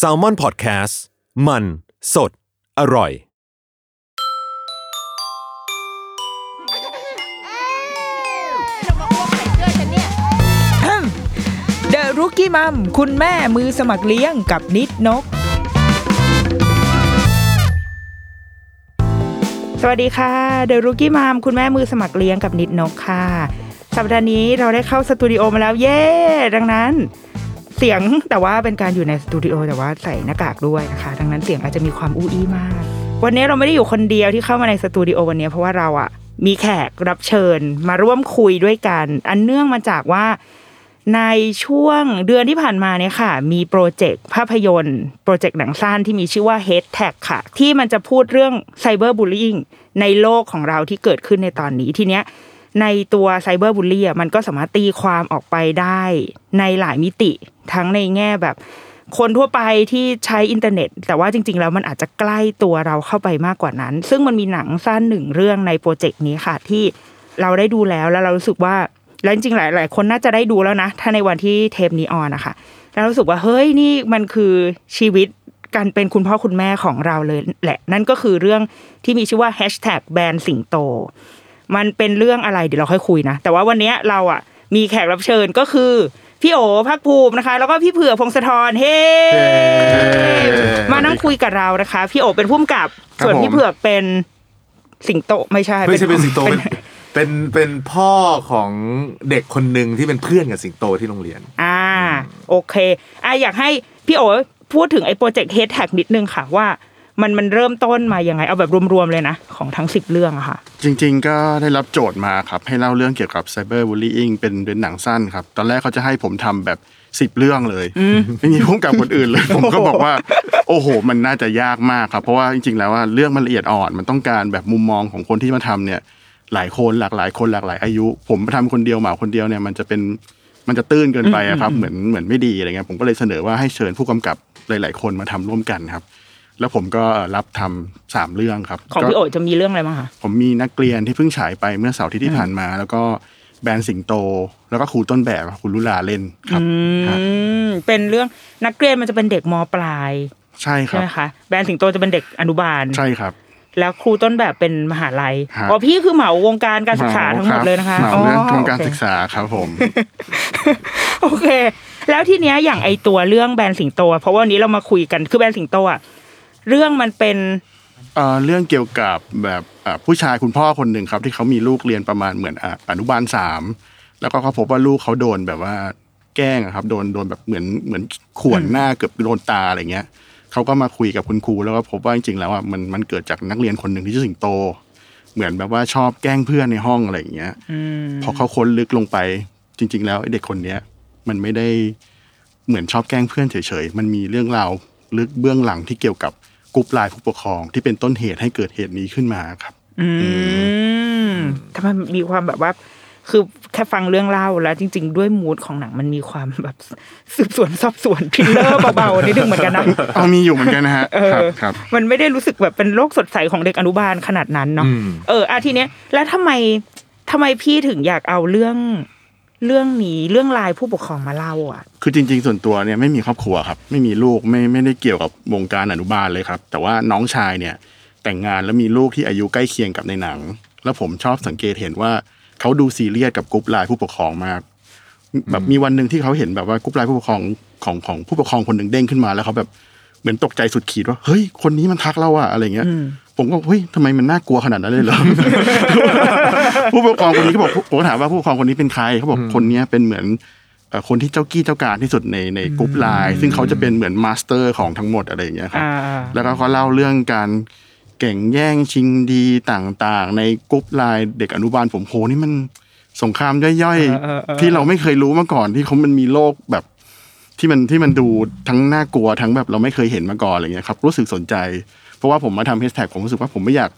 S a l ม o n PODCAST มัน สด อร่อย เดอะรุกี้มัมคุณแม่มือสมัครเลี้ยงกับนิดนก สวัสดีค่ะเดอะรุกี้มัมคุณแม่มือสมัครเลี้ยงกับนิดนกค่ะ สัปดาห์นี้เราได้เข้าสตูดิโอมาแล้วเย้ ดังนั้น เสียงแต่ว่าเป็นการอยู่ในสตูดิโอแต่ว่าใส่หน้ากากด้วยนะคะ ดังนั้นเสียงอาจจะมีความอู้อี้มาก วันนี้เราไม่ได้อยู่คนเดียวที่เข้ามาในสตูดิโอวันนี้เพราะว่าเราอะมีแขกรับเชิญมาร่วมคุยด้วยกัน อันเนื่องมาจากว่าในช่วงเดือนที่ผ่านมาเนี่ยค่ะ มีโปรเจกต์ภาพยนตร์ โปรเจกต์หนังสั้นที่มีชื่อว่า Hate Tag ค่ะ ที่มันจะพูดเรื่องไซเบอร์บูล i ิ g ในโลกของเราที่เกิดขึ้นในตอนนี้ทีเนี้ย ในตัว cyberbully อะมันก็สามารถตีความออกไปได้ในหลายมิติ ทั้งในแง่แบบ คนทั่วไปที่ใช้อินเทอร์เน็ต แต่ว่าจริง ๆ แล้วมันอาจจะใกล้ตัวเราเข้าไปมากกว่านั้น ซึ่งมันมีหนังสั้นหนึ่งเรื่องในโปรเจกต์นี้ค่ะ ที่เราได้ดูแล้วแล้วเรารู้สึกว่าแล้วจริงๆหลาย ๆ คนน่าจะได้ดูแล้วนะ ถ้าในวันที่เทปนี้ออนนะคะแล้วรู้สึกว่าเฮ้ยนี่มันคือชีวิตการเป็นคุณพ่อคุณแม่ของเราเลยแหละ นั่นก็คือเรื่องที่มีชื่อว่า hashtag แบนสิงโต มันเป็นเรื่องอะไรเดี๋ยวเราค่อยคุยนะ แต่ว่าวันเนี้ยเราอะมีแขกรับเชิญก็คือพี่โอภาคภูมินะคะ แล้วก็พี่เผือกพงศธรเฮ้ มานั่งคุยกับเรานะคะ พี่โอเป็นผู้กำกับครับส่วนผมพี่เผือกเป็นสิงโตไม่ใช่ไม่ใช่เป็นสิงโตเป็นเป็นเป็นพ่อของเด็กคนหนึ่งที่เป็นเพื่อนกับสิงโตที่โรงเรียน อ่า โอเคอะอยากให้พี่โอ๋พูดถึงไอ้โปรเจกต์ Hate Tag นิดนึงค่ะว่ามันมันเริ่มต้นมายังไง เอาแบบรวมๆเลยนะ ของทั้งสิบเรื่องอะค่ะ จริงๆ ก็ได้รับโจทย์มาครับ ให้เล่าเรื่องเกี่ยวกับไซเบอร์บูล y ิ n งเป็นเป็นหนังสั้นครับ ตอนแรกเขาจะให้ผมทำแบบสิบเรื่องเลย ไม่มีพุ่มกับคนอื่นเลย ผมก็บอกว่า โอ้โห มันน่าจะยากมากครับ เพราะว่าจริงๆ แล้วว่าเรื่องมันละเอียดอ่อนมันต้องการแบบมุมมองของคนที่มาทำเนี่ย หลายคนหลากหลายคนหลากหลายอายุ ผมทำคนเดียวเหมาคนเดียวเนี่ยมันจะเป็นมันจะตื้นเกินไปอะครับ เหมือนเหมือนไม่ดีอะไรเงี้ยผมก็เลยเสนอว่าให้เชิญผู้กำกับหลาย ๆ คนมาทำร่วมกันครับ แล้วผมก็รับทำสามเรื่องครับของก็พี่โอจะมีเรื่องอะไรบ้างคะผมมีนักเรียนที่เพิ่งฉายไปเมื่อเสาร์อาที่ที่ผ่านมา แล้วก็แบรนด์สิงโต แล้วก็ครูต้นแบบคุณลุลาเล่นครับฮะอืมเป็นเรื่องนักเรียนมันจะเป็นเด็กมปลาย ใช่คใช่รับไหมคะแบรนด์สิงโตจะเป็นเด็กอนุบาลใช่ครับแล้วครูต้นแบบเป็นมหาลัยฮะอ๋อพี่คือเหมาวงการการศึกษาทั้งหมดเลยนะคะเหมาเรื่องอ๋อโครงการโอเคศึกษาครับผมโอเค แล้วทีเนี้ยอย่างไอตัวเรื่องแบรนด์สิงโตอะเพราะว่าวันนี้เรามาคุยกันคือแบรนด์สิงโตอะ เรื่องมันเป็นเอ่อเรื่องเกี่ยวกับแบบอ่าผู้ชายคุณพ่อคนหนึ่งครับ ที่เขามีลูกเรียนประมาณเหมือนอะอนุบาลสามแล้วก็เขาพบว่าลูกเขาโดนแบบว่าแกล้งอะครับ โดนโดนแบบเหมือนเหมือนข่วนหน้าเกือบโดนตาอะไรเงี้ยเขาก็มาคุยกับคุณครูแล้วก็พบว่าจริงๆแล้วอะมันมันเกิดจากนักเรียนคนหนึ่งที่ชื่อสิงโต เหมือนแบบว่าชอบแกล้งเพื่อนในห้องอะไรอย่างเงี้ยพอเขาค้นลึกลงไป จริง ๆ แล้วไอ้เด็กคนเนี้ย มันไม่ได้เหมือนชอบแกล้งเพื่อนเฉยๆมันมีเรื่องราวลึกเบื้องหลังที่เกี่ยวกับ กรุ๊ปไลน์ผู้ปกครองที่เป็นต้นเหตุให้เกิดเหตุนี้ขึ้นมาครับ อืมทำไมมีความแบบว่า คือแค่ฟังเรื่องเล่าแล้ว จริง ๆ ด้วย mood ของหนังมันมีความแบบสืบสวนสอบสวน thriller เบาๆนิดนึงเหมือนกันนะเอามีอยู่เหมือนกันนะฮะเอครับอครับ มันไม่ได้รู้สึกแบบเป็นโลกสดใสของเด็กอนุบาลขนาดนั้นเนาะอืมเอออาทีเนี้ยแล้วทำไมทำไมพี่ถึงอยากเอาเรื่อง เรื่องนี้เรื่องไลน์ผู้ปกครองมาเล่าอะ คือจริง ๆ ส่วนตัวเนี่ยไม่มีครอบครัวครับ ไม่มีลูกไม่ไม่ได้เกี่ยวกับวงการอนุบาลเลยครับ แต่ว่าน้องชายเนี่ยแต่งงานแล้วมีลูกที่อายุใกล้เคียงกับในหนัง แล้วผมชอบสังเกตเห็นว่าเขาดูซีเรียสกับกรุ๊ปไลน์ผู้ปกครองมาก แบบมีวันหนึ่งที่เขาเห็นแบบว่ากรุ๊ปไลน์ผู้ปกครองของของผู้ปกครองคนหนึ่งเด้งขึ้นมาแล้วเขาแบบเหมือนตกใจสุดขีดว่าเฮ้ยคนนี้มันทักเราอะอะไรเงี้ย ผมก็เฮ้ยทำไมมันน่ากลัวขนาดนั้นเลยเหรอผู้ปกครองคนนี้ก็บอกผมก็ถามว่าผู้ปกครองคนนี้เป็นใครเขาบอกคนเนี้ยเป็นเหมือนเอ่อคนที่เจ้ากี้เจ้าการที่สุดในในกรุ๊ปไลน์ซึ่งเขาจะเป็นเหมือน master ของทั้งหมดอะไรอย่างเงี้ยครับอ่าแล้วก็เขาเล่าเรื่องการแก่งแย่งชิงดีต่างๆ ในกรุ๊ปไลน์เด็กอนุบาลผมโหนี่มันสงครามย่อยเออเออเออๆที่เราไม่เคยรู้มาก่อนที่เขามันมีโลกแบบที่มันที่มันดูทั้งน่ากลัวทั้งแบบเราไม่เคยเห็นมาก่อนอะไรเงี้ยครับ รู้สึกสนใจ เพราะว่าผมมาทำ Hate Tag ผมรู้สึกว่าผมไม่อยาก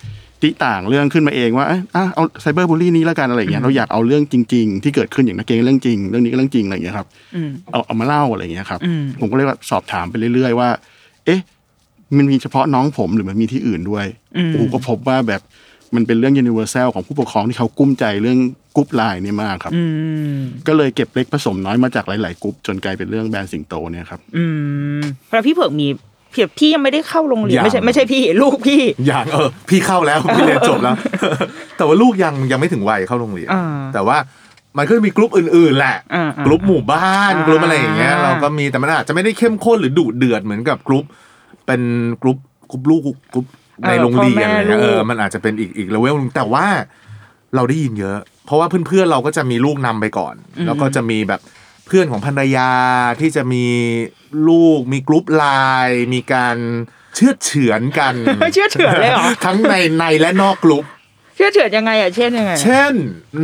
ติ๊ต่างเรื่องขึ้นมาเองว่าเอ้ยอะเอา cyberbully นี้แล้วกันอะไรเงี้ยเราอยากเอาเรื่องจริง ๆ ที่เกิดขึ้นอย่างนักเกงเรื่องจริง เรื่องนี้ก็เรื่องจริงอะไรเงี้ยครับอืมเอาเอามาเล่าอะไรอย่างเงี้ยครับอืมผมก็เลยว่าสอบถามไปเรื่อย ๆ ว่า เอ๊ะ มันมีเฉพาะน้องผมหรือมันมีที่อื่นด้วยอืมโอ้โหก็พบว่าแบบมันเป็นเรื่อง universal ของผู้ปกครองที่เขากุ้มใจเรื่องกรุ๊ปไลน์เนี่ยมากครับอืมก็เลยเก็บเล็กผสมน้อยมาจากหลาย ๆกรุ๊ปจนกลายเป็นเรื่องแบรนด์สิงโตเนี่ยครับ อืมแล้วพี่เผือกมี เพียบพี่ยังไม่ได้เข้าโรงเรียนยังไม่ใช่ไม่ใช่พี่ลูกพี่อย่างเออ พี่เข้าแล้วพี่เรียนจบแล้ว แต่ว่าลูกยังยังไม่ถึงวัยเข้าโรงเรียนอ่าแต่ว่ามันก็จะมีกลุ่มอื่นๆแหละอ่าๆกลุ่มหมู่บ้านอ่ากลุ่มอะไรอย่างเงี้ยเราก็มีแต่มันอาจจะไม่ได้เข้มข้นหรือดุเดือดเหมือนกับกลุ่มเป็นกลุ่มกลุ่มลูกกลุ่มในโรงเรียนอะไรเงี้ยเออมันอาจจะเป็นอีกอีกเลเวลนึงแต่ว่าเราได้ยินเยอะ เพราะว่าเพื่อนๆเราก็จะมีลูกนำไปก่อน แล้วก็จะมีแบบ เพื่อนของภรรยาที่จะมีลูกมีกลุ่มไลน์มีการเชื่อดเฉือนกันเชื่อเฉือนเลยเหรอทั้งในในและนอกกลุ่มเชือดเฉือนยังไงอะเช่นยังไง เช่น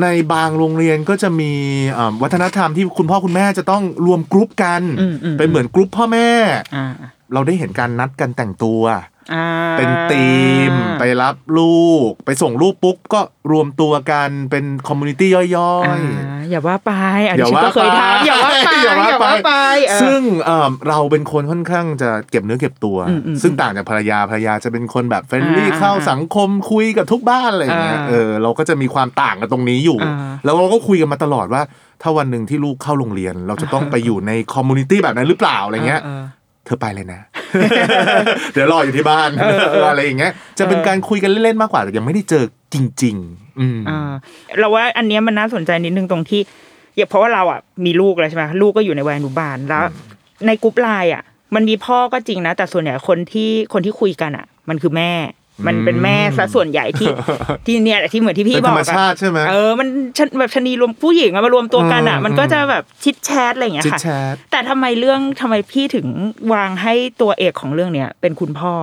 ในบางโรงเรียนก็จะมีอ่าวัฒนธรรมที่คุณพ่อคุณแม่จะต้องรวมกรุ๊ปกันอืมอืมเป็นเหมือนกรุ๊ปพ่อแม่อ่าเราได้เห็นการนัดกันแต่งตัวอ่า เป็นทีมไปรับลูก ไปส่งลูกปุ๊บก็รวมตัวกันเป็น community ย่อยอ่าอย่าว่าไปอันอย่านี้ฉันว่าก็เคยไปทำอย่าว่าไปอย่าว่าไปเออซึ่งเอ่อเราเป็นคนค่อนข้างจะเก็บเนื้อเก็บตัวอืมอืมซึ่งต่างจากภรรยาภรรยาจะเป็นคนแบบ friendly อ่าเข้าสังคมคุยกับทุกบ้านอะไรอย่างเงี้ยอ่าเออเราก็จะมีความต่างกันตรงนี้อยู่อ่าแล้วเราก็คุยกันมาตลอดว่า ถ้าวันหนึ่งที่ลูกเข้าโรงเรียน เราจะต้องไปอยู่ใน community แบบนั้นหรือเปล่าอะไรเงี้ยเออเธอไปเลยนะ เดี๋ยวรออยู่ที่บ้านเออเอออะไรอย่างเงี้ย จะเป็นการคุยกันเล่นๆมากกว่าแต่ยังไม่ได้เจอจริง ๆ อืมอ่าเราว่าอันเนี้ยมันน่าสนใจนิดนึงตรงที่อย่างเพราะว่าเราอะมีลูกแล้วใช่ไหมลูกก็อยู่ในวัยอนุบาลแล้ว ในกรุ๊ปไลน์อะ มันมีพ่อก็จริงนะ แต่ส่วนใหญ่คนที่คนที่คุยกันอะ มันคือแม่ มันเป็นแม่ซะส่วนใหญ่ที่ที่เนี่ยแหละที่เหมือนที่พี่เป็นบธรอกรมอะชาติใช่ไหมเออมันชนแบบชะนีรวมผู้หญิงอะมารวมตัวกันอะอืมมันก็จะแบบชิดแชทอะไรอย่างเงี้ยชิดค่ะแชทแต่ทำไมเรื่องทำไมพี่ถึงวางให้ตัวเอกของเรื่องเนี้ยเป็นคุณพ่อ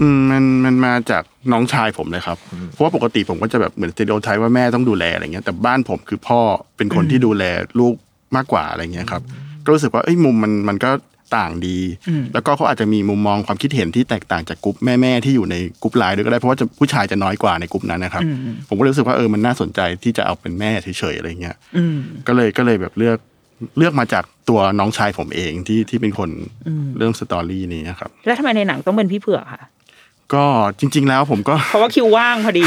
อืมมันมันมาจากน้องชายผมเลยครับ เพราะว่าปกติผมก็จะแบบเหมือนสเตโดไทป์ว่าแม่ต้องดูแลอะไรเงี้ยแต่บ้านผมคือพ่อเป็นคนที่ดูแลลูกมากกว่าอะไรเงี้ยครับ ก็รู้สึกว่าเอ้ยมุมมันมันก็ ต่างดี แล้วก็เขาอาจจะมีมุมมองความคิดเห็นที่แตกต่างจากกลุ่มแม่ๆที่อยู่ในกลุ่มไลน์ด้วยก็ได้เพราะว่าจะผู้ชายจะน้อยกว่าในกลุ่มนั้นนะครับ ผมก็เลยรู้สึกว่าเออมันน่าสนใจที่จะเอาเป็นแม่เฉยๆอะไรเงี้ยอืมก็เลยก็เลยแบบเลือกเลือกมาจากตัวน้องชายผมเองที่ที่เป็นคนเริ่มสตอรี่นี้ครับ แล้วทำไมในหนังต้องเป็นพี่เผือกค่ะก็จริง ๆ แล้วผมก็เพราะว่าคิวว่างพอดี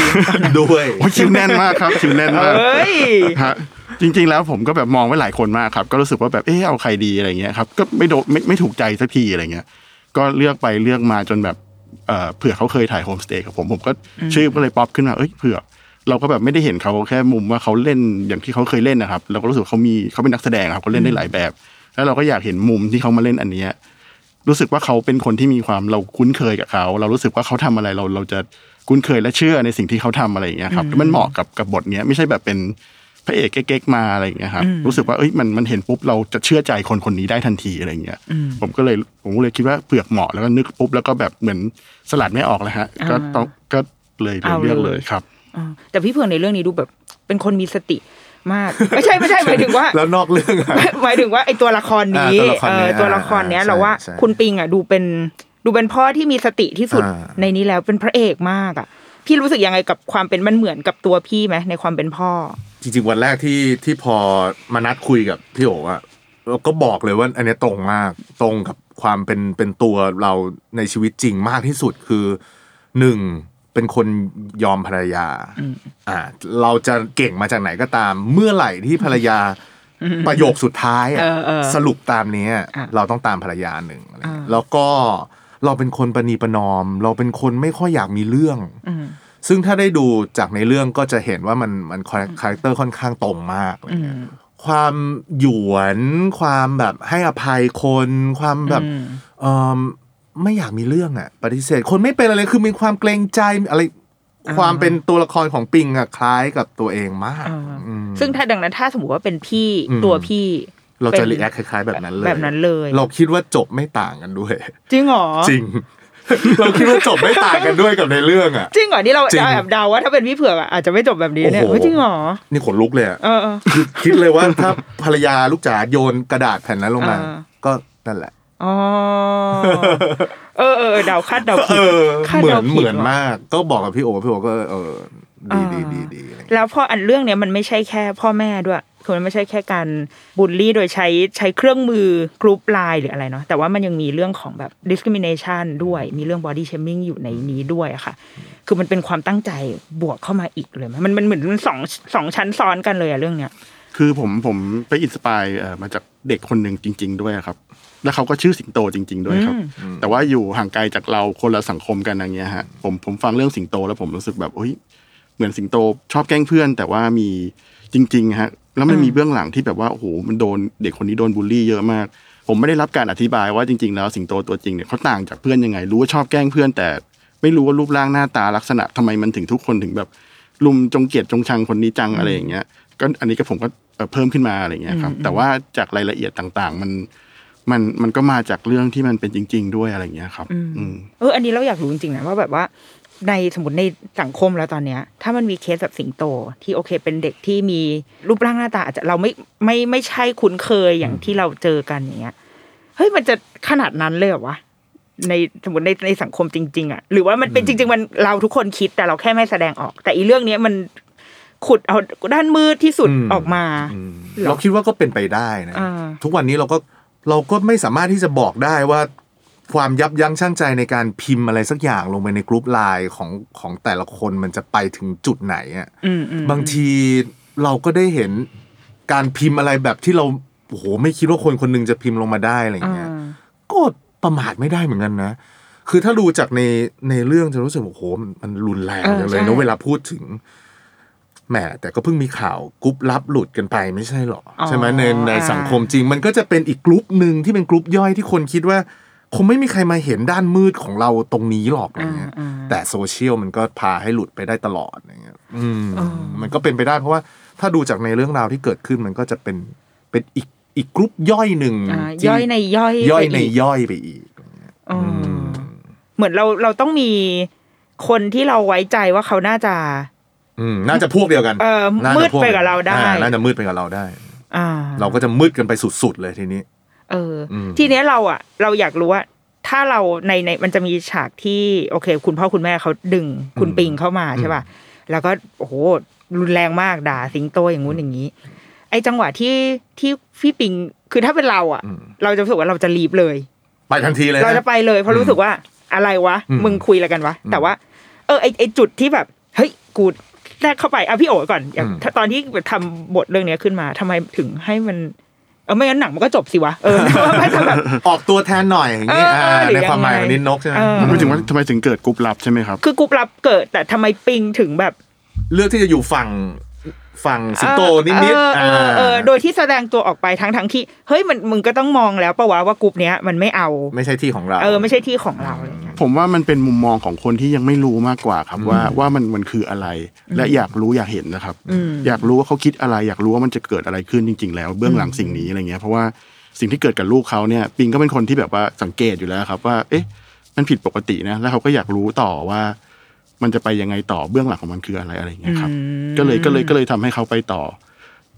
ด้วยโอ้ยคิวแน่นมากครับคิวแน่นมากเอ้ยฮะ จริง ๆ แล้วผมก็แบบมองไว้หลายคนมากครับ ก็รู้สึกว่าแบบเออเอาใครดีอะไรเงี้ยครับก็ไม่โดนไม่ไม่ถูกใจสักทีอะไรเงี้ย ก็เลือกไปเลือกมาจนแบบเอ่อเผื่อเขาเคยถ่ายโฮมสเตย์กับผมผมก็ชื่อก็เลยป๊อปขึ้นมาเอ้ยเผื่อเราก็แบบไม่ได้เห็นเขาแค่มุมว่าเขาเล่นอย่างที่เขาเคยเล่นนะครับเราก็รู้สึกว่าเขามีเขาเป็นนักแสดงครับเขาเล่นได้หลายแบบ แล้วเราก็อยากเห็นมุมที่เขามาเล่นอันเนี้ยรู้สึกว่าเขาเป็นคนที่มีความเราคุ้นเคยกับเขา เรารู้สึกว่าเขาทำอะไรเราเราจะคุ้นเคยและเชื่อในสิ่งที่เขาทำอะไรอย่างเงี้ยครับมันเหมาะกับกับบทเนี้ยไม่ใช่แบบเป็นพ ระเอกเก๊กๆมาอะไรอย่างเงี้ยครับรู้สึกว่าเอ้ยมันมันเห็นปุ๊บเราจะเชื่อใจคนคนนี้ได้ทันทีอะไรอย่างเงี้ยผมก็เลยผมก็เลยคิดว่าเผือกเหมาะแล้วก็นึกปุ๊บแล้วก็แบบเหมือนสลัดไม่ออกเลยฮะ ก็ต้องก็เลยเลยเอาเลยเลือกเลยครับอ่าแต่พี่เผือกในเรื่องนี้ดูแบบเป็นคนมีสติมากไม่ใช่ไม่ใช่หมายถึงว่า แล้วนอกเรื่องอะหมายถึงว่าไอตัวละครนี้อ่าตัวละครเอนี้อตัวละครเนี้ยอ่าเราว่าใช่คุณปิงอะดูเป็นดูเป็นพ่อที่มีสติที่สุดอ่าในนี้แล้วเป็นพระเอกมากอะ พี่รู้สึกยังไงกับความเป็นมันเหมือนกับตัวพี่ไหมในความเป็นพ่อ จริง ๆ วันแรกที่ที่พอมานัดคุยกับพี่โอ๋อะเราก็บอกเลยว่า อันเนี้ยตรงมากตรงกับความเป็นเป็นตัวเราในชีวิตจริงมากที่สุดคือหนึ่งเป็นคนยอมภรรยาอ่า เราจะเก่งมาจากไหนก็ตาม เมื่อไหร่ที่ภรรยาประโยคสุดท้ายอะเออเออสรุปตามนี้อะเราต้องตามภรรยาหนึ่งอะไรเงี้ยอ่าแล้วก็เราเป็นคนประนีประนอม เราเป็นคนไม่ค่อยอยากมีเรื่องอืม ซึ่งถ้าได้ดูจากในเรื่องก็จะเห็นว่ามันมัน character ค่อนข้างตรงมากอะไรเงี้ยความหยวน ความแบบให้อภัยคน ความแบบอืมเอิ่มไม่อยากมีเรื่องอะ ปฏิเสธ คนไม่เป็นอะไรคือมีความเกรงใจอะไรความเป็นตัวละครของปิงอะคล้ายกับตัวเองมากอ่าอืมซึ่งถ้าดังนั้นถ้าสมมติว่าเป็นพี่อืมตัวพี่ เราจะเป็น react คล้ายๆแบบนั้นเลยแบบนั้นเลย เราคิดว่าจบไม่ต่างกันด้วย จริงเหรอ จริง เราคิดว่าจบไม่ต่างกันด้วยกับในเรื่องอะจริงเหรอนี่เราจริงแอบเดาว่าถ้าเป็นพี่เผือกอะอาจจะไม่จบแบบนี้เนี่ยโอ้โหเฮ้ยจริงเหรอนี่ขนลุกเลยอะเออเออคือคิดเลยว่าถ้าภรรยาลูกจ๋าโยนกระดาษแผ่นนั้นลงมาอ่าก็นั่นแหละอ๋อเออเออเออเดาคาดเดาผิดเออคาดเหมือเดานผิดเหมือนว่ะมาก ก็บอกกับพี่โอ๋พี่โอ๋ก็เออ ดีอ่าดีดีดีอะไรเงี้ยแล้วพออันเรื่องเนี้ยมันไม่ใช่แค่พ่อแม่ด้วยคือมันไม่ใช่แค่การบูลลี่โดยใช้ใช้เครื่องมือกรุ๊ปไลน์หรืออะไรเนาะแต่ว่ามันยังมีเรื่องของแบบ discrimination ด้วย มีเรื่อง body shaming อยู่ในนี้ด้วยอะค่ะ คือมันเป็นความตั้งใจบวกเข้ามาอีกเลยไหมมันมันเหมือนมันสองสองชั้นซ้อนกันเลยอะเรื่องเนี้ยคือผมผมไป inspire เอ่อมาจากเด็กคนหนึ่งจริง ๆ ด้วยครับ แล้วเขาก็ชื่อสิงโตจริง ๆ ด้วยครับ แต่ว่าอยู่ห่างไกลจากเราคนละสังคมกันอย่างเงี้ยฮะผมผมฟังเรื่องสิงโตแล้วผมรู้สึกแบบเฮ้ย เหมือนสิงโตชอบแกล้งเพื่อน แต่ว่ามีจริงๆฮะแล้วมันมีเบื้องหลังที่แบบว่าโอ้โหมันโดนเด็กคนนี้โดนบูลลี่เยอะมาก ผมไม่ได้รับการอธิบายว่าจริง ๆ แล้วสิงโตตัวจริงเนี่ยเขาต่างจากเพื่อนยังไง รู้ว่าชอบแกล้งเพื่อน แต่ไม่รู้ว่ารูปร่างหน้าตาลักษณะทำไมมันถึงทุกคนถึงแบบลุมจงเกลียดจงชังคนนี้จังอะไรอย่างเงี้ยก็อันนี้ก็ผมก็เอ่อเพิ่มขึ้นมาอะไรอย่างเงี้ยครับ แต่ว่าจากรายละเอียดต่างๆ มันมันมันก็มาจากเรื่องที่มันเป็นจริง ๆ ด้วยอะไรอย่างเงี้ยครับ อืมเอออันนี้เราอยากรู้จริงๆนะว่าแบบว่า ในสมมติในสังคมแล้วตอนเนี้ย ถ้ามันมีเคสแบบสิงโต ที่โอเค เป็นเด็กที่มีรูปร่างหน้าตาอาจจะเราไม่ไม่ไม่ใช่คุ้นเคยอย่างที่เราเจอกันอย่างเงี้ยเฮ้ยมันจะขนาดนั้นเลยเหรอวะในสมมติในในสังคมจริง ๆอะหรือว่ามันเป็นจริง ๆ มันเราทุกคนคิดแต่เราแค่ไม่แสดงออก แต่อีเรื่องเนี้ยมันขุดเอาด้านมืดที่สุดอืมออกมาอืมหรอเราคิดว่าก็เป็นไปได้นะอ่าทุกวันนี้เราก็เราก็ไม่สามารถที่จะบอกได้ว่า ความยับยั้งชั่งใจในการพิมพ์อะไรสักอย่างลงไปในกรุ๊ปไลน์ของของแต่ละคนมันจะไปถึงจุดไหนอะอืมอืมบางทีเราก็ได้เห็นการพิมพ์อะไรแบบที่เราโอ้โหไม่คิดว่าคนคนหนึ่งจะพิมพ์ลงมาได้อะไรอย่างเงี้ยอ่าก็ประมาทไม่ได้เหมือนกันนะ คือถ้าดูจากในในเรื่องจะรู้สึกว่าโอ้โหมันมันรุนแรงเออจังเลยใช่นะเวลาพูดถึงแหมแต่ก็เพิ่งมีข่าวกรุ๊ปลับหลุดกันไปไม่ใช่หรออ๋อใช่ไหมในในอ่าสังคมจริง มันก็จะเป็นอีกกรุ๊ปหนึ่งที่เป็นกรุ๊ปย่อยที่คนคิดว่า คงไม่มีใครมาเห็นด้านมืดของเราตรงนี้หรอกอะไรเงี้ยอ่าแต่โซเชียลมันก็พาให้หลุดไปได้ตลอดอย่างเงี้ยอืมมันก็เป็นไปได้เพราะว่าถ้าดูจากในเรื่องราวที่เกิดขึ้นมันก็จะเป็นเป็นอีกอีกกรุ๊ปย่อยหนึ่งอ่าที่ย่อยในย่อยย่อยไปในอีกย่อยไปอีกอืมเหมือนเราเราต้องมีคนที่เราไว้ใจว่าเขาน่าจะอืมน่าจะพวกเดียวกัน เออน่าจะมืดพวไปกับเราได้อ่น่าจะมืดไปกับเราได้ อ่า เราก็จะมืดกันไปสุดๆเลยทีนี้ เอออมทีเนี้ยเราอะ เราอยากรู้ว่าถ้าเราในในมันจะมีฉากที่โอเค คุณพ่อคุณแม่เขาดึงคุณปิงเข้ามาใช่ป่ะแล้วก็โอ้โหรุนแรงมากด่าสิงโตอย่างงู้นอย่างนี้ ไอจังหวะที่ที่พี่ปิงคือถ้าเป็นเราอะ เราจะรู้สึกว่าเราจะรีบเลย ไปทันทีเลยนเราจะไปเลยเพราะรู้สึกว่าอะไรวะอืมมึงคุยอะไรกันวะ แต่ว่า เออไอไอจุดที่แบบ เฮ้ยกูแรกเข้าไปอะพี่โอ๋ก่อนอย่างอืมถ้าตอนที่ทำบทเรื่องเนี้ยขึ้นมาทำไมถึงให้มันเออไม่งั้นหนังมันก็จบสิวะเออไม่ทำแบบออกตัวแทนหน่อยอย่างนี้เอออ่าหรือในความหมายยังไงของนินนกใช่ไหมเออมันไม่ถึงว่าทำไมถึงเกิดกรุ๊ปลับใช่ไหมครับ คือกรุ๊ปลับเกิดแต่ทำไมปิงถึงแบบ เลือกที่จะอยู่ฝั่งฝั่งสิงโตนิดๆเออเออเอออ่าโดยที่แสดงตัวออกไปทั้งทั้งที่เฮ้ยมันมึงก็ต้องมองแล้วปะวะว่ากรุ๊ปเนี้ยมันไม่เอา ไม่ใช่ที่ของเรา เออไม่ใช่ที่ของเราอะไรเงี้ย ผมว่ามันเป็นมุมมองของคนที่ยังไม่รู้มากกว่าครับว่าว่ามันมันคืออะไร และอยากรู้อยากเห็นนะครับ อยากรู้ว่าเขาคิดอะไร อยากรู้ว่ามันจะเกิดอะไรขึ้นจริง ๆ แล้วเบื้องหลังสิ่งนี้อะไรเงี้ยเพราะว่าสิ่งที่เกิดกับลูกเขาเนี่ยปิงก็เป็นคนที่แบบว่าสังเกตอยู่แล้วครับ ว่า เอ๊ะ มันผิดปกตินะแล้วเขาก็อยากรู้ต่อว่า มันจะไปยังไงต่อเบื้องหลังของมันคืออะไรอะไรเงี้ยครับ ก็เลยก็เลยก็เลยทำให้เขาไปต่อ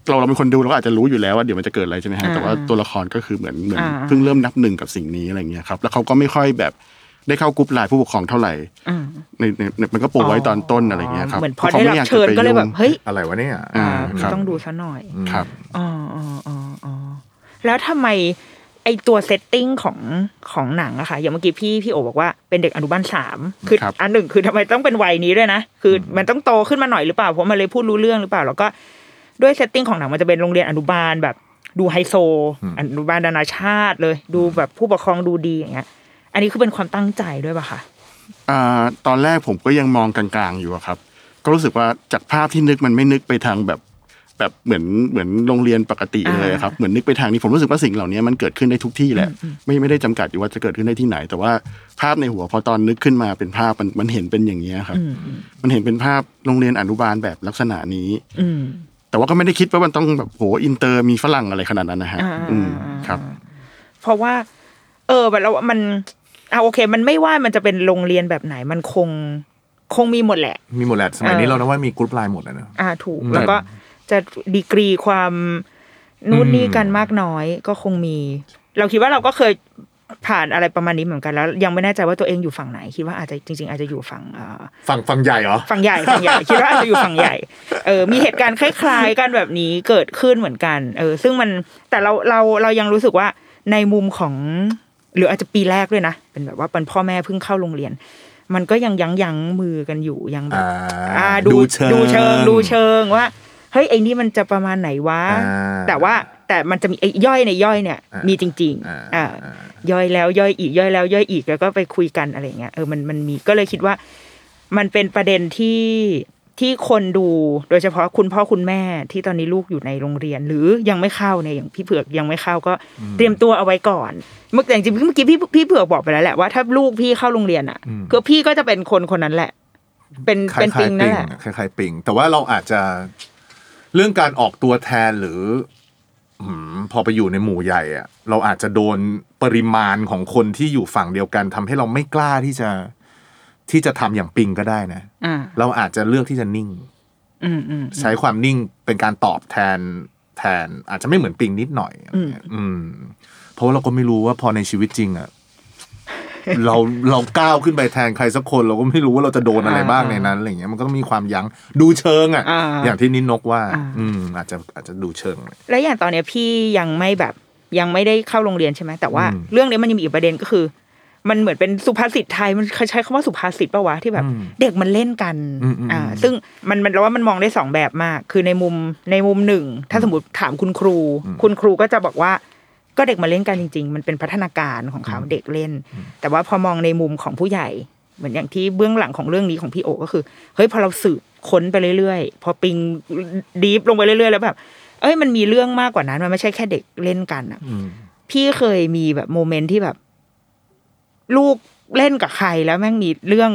เราเราเป็นคนดูเราก็อาจจะรู้อยู่แล้วว่าเดี๋ยวมันจะเกิดอะไรใช่ไหมฮะแต่ว่าตัวละครก็คือเหมือนเหมือนอ่าเพิ่งเริ่มนับหนึ่งกับสิ่งนี้อะไรเงี้ยครับ แล้วเขาก็ไม่ค่อยแบบ ได้เข้ากรุ๊ปไลน์ผู้ปกครองเท่าไหร่อืมในในในมันก็ปูไว้ตอนต้นอะไรเงี้ยครับเหมือนพอขาได้ม่รับยากจะเชิญไปก็เลยแบบงเฮ้ยอะไรวะเนี่ยอ่าอ่าครับต้องดูซะหน่อยครับอ๋ออ๋ออ๋ออ๋อแล้วทำไมไอตัว setting ของของหนังอะค่ะอย่างเมื่อกี้พี่พี่โอ๋บอกว่าเป็นเด็กอนุบาลสามคือครับอันหนึ่งคือทำไมต้องเป็นวัยนี้ด้วยนะ คือมันต้องโตขึ้นมาหน่อยหรือเปล่าเพราะมันเลยพูดรู้เรื่องหรือเปล่า แล้วก็ด้วย setting ของหนังมันจะเป็นโรงเรียนอนุบาลแบบ ดูไฮโซ อนุบาลนานาชาติเลย ดูแบบผู้ปกครองดูดีอย่างเงี้ย อันนี้คือเป็นความตั้งใจด้วยป่ะคะอ่าตอนแรกผมก็ยังมองกลางๆอยู่อะครับ ก็รู้สึกว่าจากภาพที่นึกมันไม่นึกไปทางแบบแบบเหมือนเหมือนโรงเรียนปกติเลยครับเหมือนนึกไปทางนี้ผมรู้สึกว่าสิ่งเหล่านี้มันเกิดขึ้นได้ทุกที่แหละ ไม่ไม่ได้จำกัดอยู่ว่าจะเกิดขึ้นได้ที่ไหน แต่ว่าภาพในหัวพอตอนนึกขึ้นมาเป็นภาพมันมันเห็นเป็นอย่างนี้ยครับ มันเห็นเป็นภาพโรงเรียนอนุบาลแบบลักษณะนี้อืมแต่ว่าก็ไม่ได้คิดว่ามันต้องแบบโหอินเตอร์มีฝรั่งอะไรขนาดนั้นนะฮะอ่าอืมครับ เพราะว่า เออแบบเรามัน อะโอเค มันไม่ว่ามันจะเป็นโรงเรียนแบบไหนมันคงคงมีหมดแหละ มีหมดแหละสมัยนี้เออเรานะว่ามีกรุ๊ปไลน์หมดแล้วนะอ่าถูกอืมแล้วก็จะดีกรีความนู่นนี่อืมกันมากน้อยก็คงมี เราคิดว่าเราก็เคยผ่านอะไรประมาณนี้เหมือนกันแล้ว ยังไม่แน่ใจว่าตัวเองอยู่ฝั่งไหน คิดว่าอาจจะจริง ๆ อาจจะอยู่ฝั่งเอ่อฝั่งฝั่งใหญ่เหรอฝั่งใหญ่ฝั่งใหญ่คิดว่าอาจจะอยู่ฝั่งใหญ่เออมีเหตุการณ์คล้ายๆกันแบบนี้เกิดขึ้นเหมือนกัน เออ ซึ่งมันแต่เราเราเรายังรู้สึกว่าในมุมของ หรืออาจจะปีแรกด้วยนะ เป็นแบบว่าเป็นพ่อแม่เพิ่งเข้าโรงเรียน มันก็ยังยั้งยั้งมือกันอยู่ยังแบบอ่าอ่าดูดูเชิงดูเชิงดูเชิงว่าเฮ้ยไอ้นี่มันจะประมาณไหนวะอ่าแต่ว่าแต่มันจะมีไอ้ย่อยในย่อยเนี่ยอ่ามีมีจริงอ่าๆอ่าอ่าย่อยแล้วย่อยอีกย่อยแล้วย่อยอีกแล้วก็ไปคุยกันอะไรเงี้ยเออมันมันมีก็เลยคิดว่า มันเป็นประเด็นที่ ที่คนดูโดยเฉพาะคุณพ่อคุณแม่ที่ตอนนี้ลูกอยู่ในโรงเรียน หรือยังไม่เข้าเนี่ยอย่างพี่เผือกยังไม่เข้าก็เตรียมตัวเอาไว้ก่อน เมื่อแต่จริงๆเมื่อกี้พี่พี่เผือกบอกไปแล้วแหละว่าถ้าลูกพี่เข้าโรงเรียนอะอืมก็พี่ก็จะเป็นคนคนนั้นแหละ เป็นคล้าเป็นยปิงๆนั่ปินงแหละคล้ายๆปิงแต่ว่าเราอาจจะเรื่องการออกตัวแทนหรืออืมพอไปอยู่ในหมู่ใหญ่อะเราอาจจะโดนปริมาณของคนที่อยู่ฝั่งเดียวกันทำให้เราไม่กล้าที่จะ ที่จะทำอย่างปิงก็ได้นะอ่าเราอาจจะเลือกที่จะนิ่งอืมอืมใช้ความนิ่งเป็นการตอบแทนแทน อาจจะไม่เหมือนปิงนิดหน่อยอะไรเงี้ยอืม เพราะว่าเราก็ไม่รู้ว่าพอในชีวิตจริงอะเราเราก้าวขึ้นไปแทนใครสักคน เราก็ไม่รู้ว่าเราจะโดนอะไรบ้างในนั้นอะไรเงี้ยมันก็ต้องมีความยั้งดูเชิงอะอ่าอย่างที่นินนกว่าอ่า อืม อาจจะอาจจะดูเชิง แล้วอย่างตอนเนี้ยพี่ยังไม่แบบยังไม่ได้เข้าโรงเรียนใช่ไหมแต่ว่าอืมเรื่องนี้มันยังมีอีกประเด็นก็คือ มันเหมือนเป็นสุภาษิตไทยมันใช้คำว่าสุภาษิตปะวะที่แบบอืมเด็กมันเล่นกันอืมอืมอ่าซึ่งมันมันเราว่ามันมองได้สองแบบมาก คือในมุมในมุมหนึ่ง ถ้าสมมติถามคุณครู คุณครูก็จะบอกว่า ก็เด็กมาเล่นกันจริง ๆ มันเป็นพัฒนาการของเขาเด็กเล่น แต่ว่าพอมองในมุมของผู้ใหญ่ เหมือนอย่างที่เบื้องหลังของเรื่องนี้ของพี่โอก็คือเฮ้ยพอเราสืบค้นไปเรื่อยๆ พอปิงดีฟลงไปเรื่อยๆ แล้วแบบ เอ้ยมันมีเรื่องมากกว่านั้น มันไม่ใช่แค่เด็กเล่นกันอะอืมพี่เคยมีแบบโมเมนต์ที่แบบ ลูกเล่นกับใครแล้วแม่งมีเรื่อง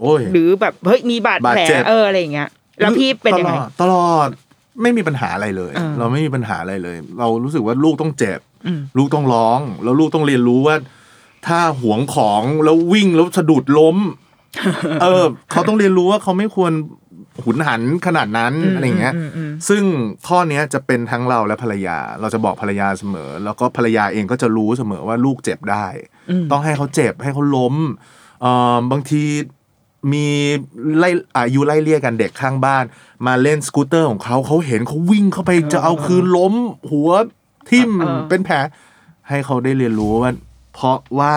โอ้ยหรือแบบเฮ้ยมีบาดแผลบาดเจ็บเอออะไรอย่างเงี้ยแล้วพี่เป็นยังไงตลอดตลอดไม่มีปัญหาอะไรเลยอ่าเราไม่มีปัญหาอะไรเลย เรารู้สึกว่าลูกต้องเจ็บอืมลูกต้องร้อง แล้วลูกต้องเรียนรู้ว่า ถ้าหวงของแล้ววิ่งแล้วสะดุดล้ม เออ เขาต้องเรียนรู้ว่าเขาไม่ควร หุนหันขนาดนั้นอะไรอย่างเงี้ยอืมอืมซึ่งข้อเนี้ยจะเป็นทั้งเราและภรรยา เราจะบอกภรรยาเสมอ แล้วก็ภรรยาเองก็จะรู้เสมอว่าลูกเจ็บได้ ต้องให้เขาเจ็บให้เขาล้มเอ่อบางทีมีไล่อายุไล่เลี่ยกันเด็กข้างบ้าน มาเล่นสกูตเตอร์ของเขาเขาเห็นเขาวิ่งเข้าไปจะเอาคืนล้ม หัวทิ่มเออเป็นแผลให้เขาได้เรียนรู้ว่า เพราะว่า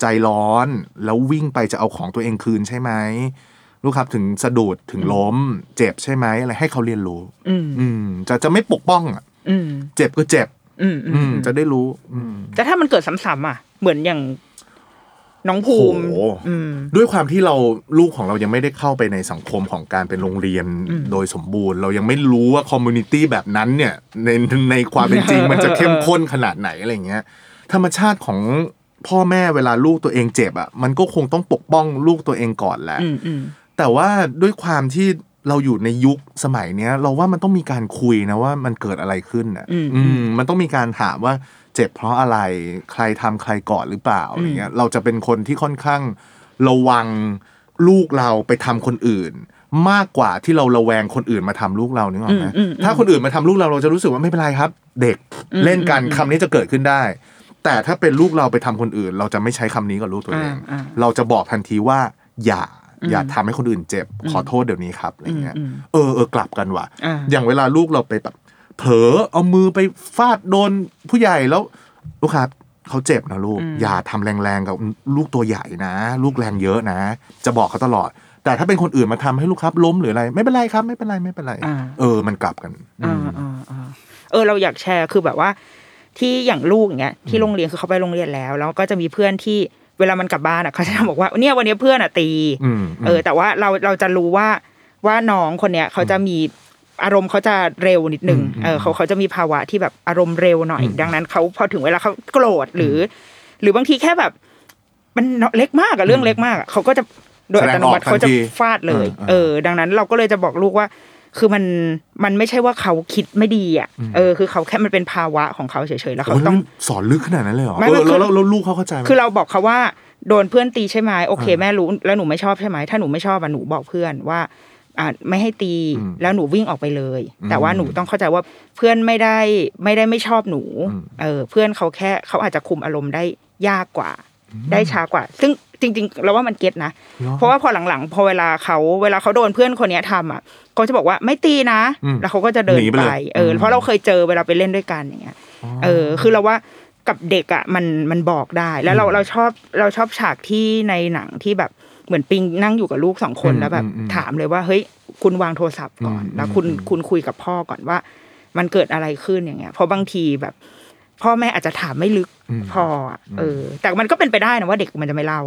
ใจร้อนแล้ววิ่งไปจะเอาของตัวเองคืนใช่ไหม ลูกครับถึงสะดุดถึงล้ม เจ็บใช่ไหมอะไรให้เขาเรียนรู้ อืมอืมจะจะไม่ปกป้องอะอืมเจ็บก็เจ็บ อืมอือืมมจะได้รู้ อืมแต่ถ้ามันเกิดซ้ำๆอะ เหมือนอย่างน้องภูมิโหอืมด้วยความที่เราลูกของเรายังไม่ได้เข้าไปในสังคมของการเป็นโรงเรียนโดยสมบูรณ์ เรายังไม่รู้ว่า community แบบนั้นเนี่ย ในในความเป็นจริงมันจะเข้มข้นขนาดไหนอะไรเงี้ย ธรรมชาติของพ่อแม่เวลาลูกตัวเองเจ็บอะมันก็คงต้องปกป้องลูกตัวเองก่อนแหละอืมอืม แต่ว่าด้วยความที่เราอยู่ในยุคสมัยเนี้ย เราว่ามันต้องมีการคุยนะว่ามันเกิดอะไรขึ้นอะอืมอืมมันต้องมีการถามว่าเจ็บเพราะอะไรใครทำใครก่อนหรือเปล่าอะไรเงี้ยเราจะเป็นคนที่ค่อนข้างระวังลูกเราไปทำคนอื่น มากกว่าที่เราระแวงคนอื่นมาทำลูกเรานึกออกไหมอืมอืมอืมถ้าคนอื่นมาทำลูกเราเราจะรู้สึกว่าไม่เป็นไรครับ เด็กเล่นกันคำนี้จะเกิดขึ้นได้ แต่ถ้าเป็นลูกเราไปทำคนอื่น เราจะไม่ใช้คำนี้กับลูกตัวเองอ่าอ่าเราจะบอกทันทีว่าอย่า อย่าทำให้คนอื่นเจ็บขอโทษเดี๋ยวนี้ครับอะไรเงี้ยอืมเออเออกลับกันว่ะอ่าอย่างเวลาลูกเราไปแบบเผลอเอามือไปฟาดโดนผู้ใหญ่แล้วลูกครับเขาเจ็บนะลูก อย่าทำแรงๆกับลูกตัวใหญ่นะ ลูกแรงเยอะนะ จะบอกเขาตลอด แต่ถ้าเป็นคนอื่นมาทำให้ลูกครับ ล้มหรืออะไร ไม่เป็นไรครับ ไม่เป็นไรไม่เป็นไรอ่าเออ มันกลับกันอ่าอ่าอ่าเออ เราอยากแชร์คือแบบว่า ที่อย่างลูกอย่างเงี้ยที่โรงเรียนคือเขาไปโรงเรียนแล้ว แล้วก็จะมีเพื่อนที่ เวลามันกลับบ้านอะเขาจะบอกว่าเนี่ยวันนี้เพื่อนอะตีอืมเออ แต่ว่าเราเราจะรู้ว่าว่าน้องคนเนี้ยเขาจะมีอารมณ์เขาจะเร็วนิดนึงอืมเออเขาเขาจะมีภาวะที่แบบอารมณ์เร็วหน่อย ดังนั้นเขาพอถึงเวลาเขาโกรธหรือ หรือบางทีแค่แบบ มันเล็กมากอะเรื่องเล็กมากอะเขาก็จะโดยอัตโนมัติแสดงออกทันเขาจะทีฟาดเลยอ่าเออ ดังนั้นเราก็เลยจะบอกลูกว่า คือมันมันไม่ใช่ว่าเขาคิดไม่ดีอะเออคือเขาแค่มันเป็นภาวะของเขาเฉยๆแล้วโอ้เขาโหต้องสอนลึกขนาดนั้นเลยเหรอไม่เออไม่คือแล้วแล้วแล้วลูกเขาเข้าใจไหมคือเราบอกเขาว่าโดนเพื่อนตีใช่ไหมโอเคอ่าแม่รู้แล้วหนูไม่ชอบใช่ไหมถ้าหนูไม่ชอบอะหนูบอกเพื่อนว่าอ่าไม่ให้ตีอืมแล้วหนูวิ่งออกไปเลยอืมแต่ว่าหนูต้องเข้าใจว่าเพื่อนไม่ได้ไม่ได้ไม่ชอบหนูอืมเออ เพื่อนเขาแค่เขาอาจจะคุมอารมณ์ได้ยากกว่า ได้ช้ากว่า ซึ่ง จริงๆเราว่ามันเก็ตนะ เพราะว่าพอหลังๆ พอเวลาเขาเวลาเขาโดนเพื่อนคนเนี้ยทำอะเขาจะบอกว่าไม่ตีนะอืมแล้วเขาก็จะเดินหนีไปไปเลยเอออมเพราะเราเคยเจอเวลาไปเล่นด้วยกันอย่างเงี้ยเออ คือเราว่ากับเด็กอะมันมันบอกได้ แล้วเราเราชอบเราชอบฉากที่ในหนังที่แบบเหมือนปิงนั่งอยู่กับลูกสองคนอืมแล้วแบบอืมอืมถามเลยว่าเฮ้ยคุณวางโทรศัพท์ก่อนอืมแล้วคุณอืมคุณคุยกับพ่อก่อนว่า มันเกิดอะไรขึ้นอย่างเงี้ยเพราะบางทีแบบ พ่อแม่อาจจะถามไม่ลึกพออะเออ แต่มันก็เป็นไปได้นะว่าเด็กมันจะไม่เล่า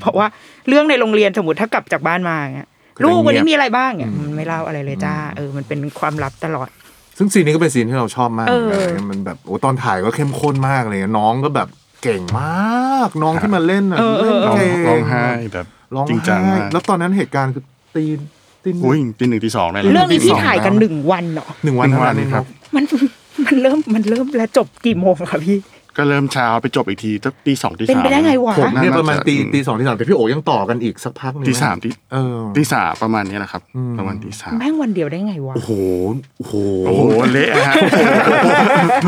เพราะว่าเรื่องในโรงเรียนสมมติถ้ากลับจากบ้านมาเงี้ยก็จะลูกวันนี้เงียบมีอะไรบ้างเนี่ยมันไม่เล่าอะไรเลยจ้าเออมันเป็นความลับตลอด ซึ่งซีนนี้ก็เป็นซีนที่เราชอบมากเออนะมันแบบโอ้ตอนถ่ายก็เข้มข้นมากเลยน้องก็แบบเก่งมาก น้องที่มาเล่นอะเออเออเล่นร้องเก่งร้องไห้แบบร้องจริงจังไห้มากแล้วตอนนั้นเหตุการณ์คือตีนตีนอุ้ยตีหนึ่งตีสองได้เลยเรื่องนี้ที่พี่สองถ่ายกันแล้วหนึ่งวันเนาะหนึ่งวันหนึ่งวันเท่าครับมัน มันเริ่มมันเริ่มแล้วจบกี่โมงคะพี่ ก็เริ่มเช้าไปจบอีกทีตั้งตีสองตีเป็นสามไปได้ไงวะผมเนี่ยน่ประมาณจตีตีสองตีสามแต่พี่โอยังต่อกันอีกสักพักหนึงตีนะสามตีเออตีสามประมาณนี้แหละครับอืมประมาณตีสามแม่งวันเดียวได้ไงวะโอ้โหโอ้โหโอ้โหเละฮะ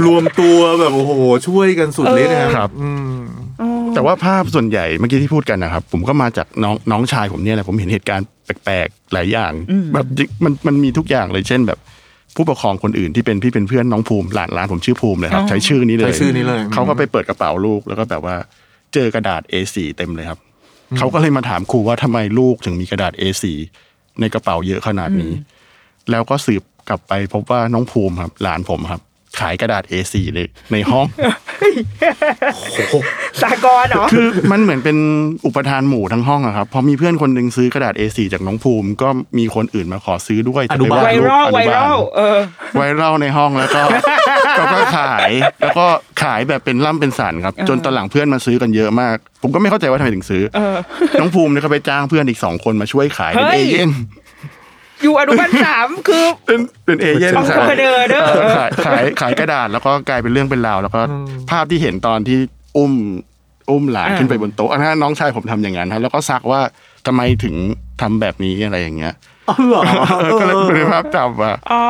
รวมตัวแบบโอ้โหช่วยกันสุดฤทธิ์นะครับครับอืมแต่ว่าภาพส่วนใหญ่เมื่อกี้ที่พูดกันนะครับ ผมก็มาจากน้องน้องชายผมเนี่ยแหละผมเห็นเหตุการณ์แปลกๆหลายอย่าง แบบมันมันมีทุกอย่างเลยเช่นแบบ ผู้ปกครองคนอื่นที่เป็นพี่เป็นเพื่อนน้องภูมิหลานหลานผมชื่อภูมิเลยครับอ๋อใช้ชื่อนี้เลยใช้ชื่อนี้เลยเขาก็ไปเปิดกระเป๋าลูกแล้วก็แบบว่าเจอกระดาษ A4 เต็มเลยครับเขาก็เลยมาถามครูว่าทำไมลูกถึงมีกระดาษ A4 ในกระเป๋าเยอะขนาดนี้ แล้วก็สืบกลับไปพบว่าน้องภูมิครับ หลานผมครับ ขายกระดาษ A4 เลยในห้องสากลเหรอคือมันเหมือนเป็นอุปทานหมู่ทั้งห้องอะครับพอมีเพื่อนคนหนึ่งซื้อกระดาษ A4 จากน้องภูมิ ก็มีคนอื่นมาขอซื้อด้วยจะอนุบาลปไววาดรูปรัลอนุไวบารัลเออไวรัลในห้องแล้วก็ก็ก็ขายแล้วก็ขายแบบเป็นล่ำเป็นสันครับ จนตอนหลังเพื่อนมาซื้อกันเยอะมาก ผมก็ไม่เข้าใจว่าทำไมถึงซื้อเออน้องภูมิเนี่ยก็ไปจ้างเพื่อนอีกสองคนมาช่วยขายเป็นเฮ้เอยเย่น อยู่อนุบาลสามคือเป็นเป็นเอเย่นเอาขายเด้อเด้อเออขายขายขายกระดาษแล้วก็กลายเป็นเรื่องเป็นราวแล้วก็ภาพที่เห็นตอนที่อุ้มอุ้มหลานขึ้นไปบนโต๊ะอันนั้นน้องชายผมทำอย่างนั้นครับแล้วก็ซักว่าทำไมถึงทำแบบนี้อะไรอย่างเงี้ยอ๋อเหรอเออก็เลยเป็นภาพจำว่าอ๋อ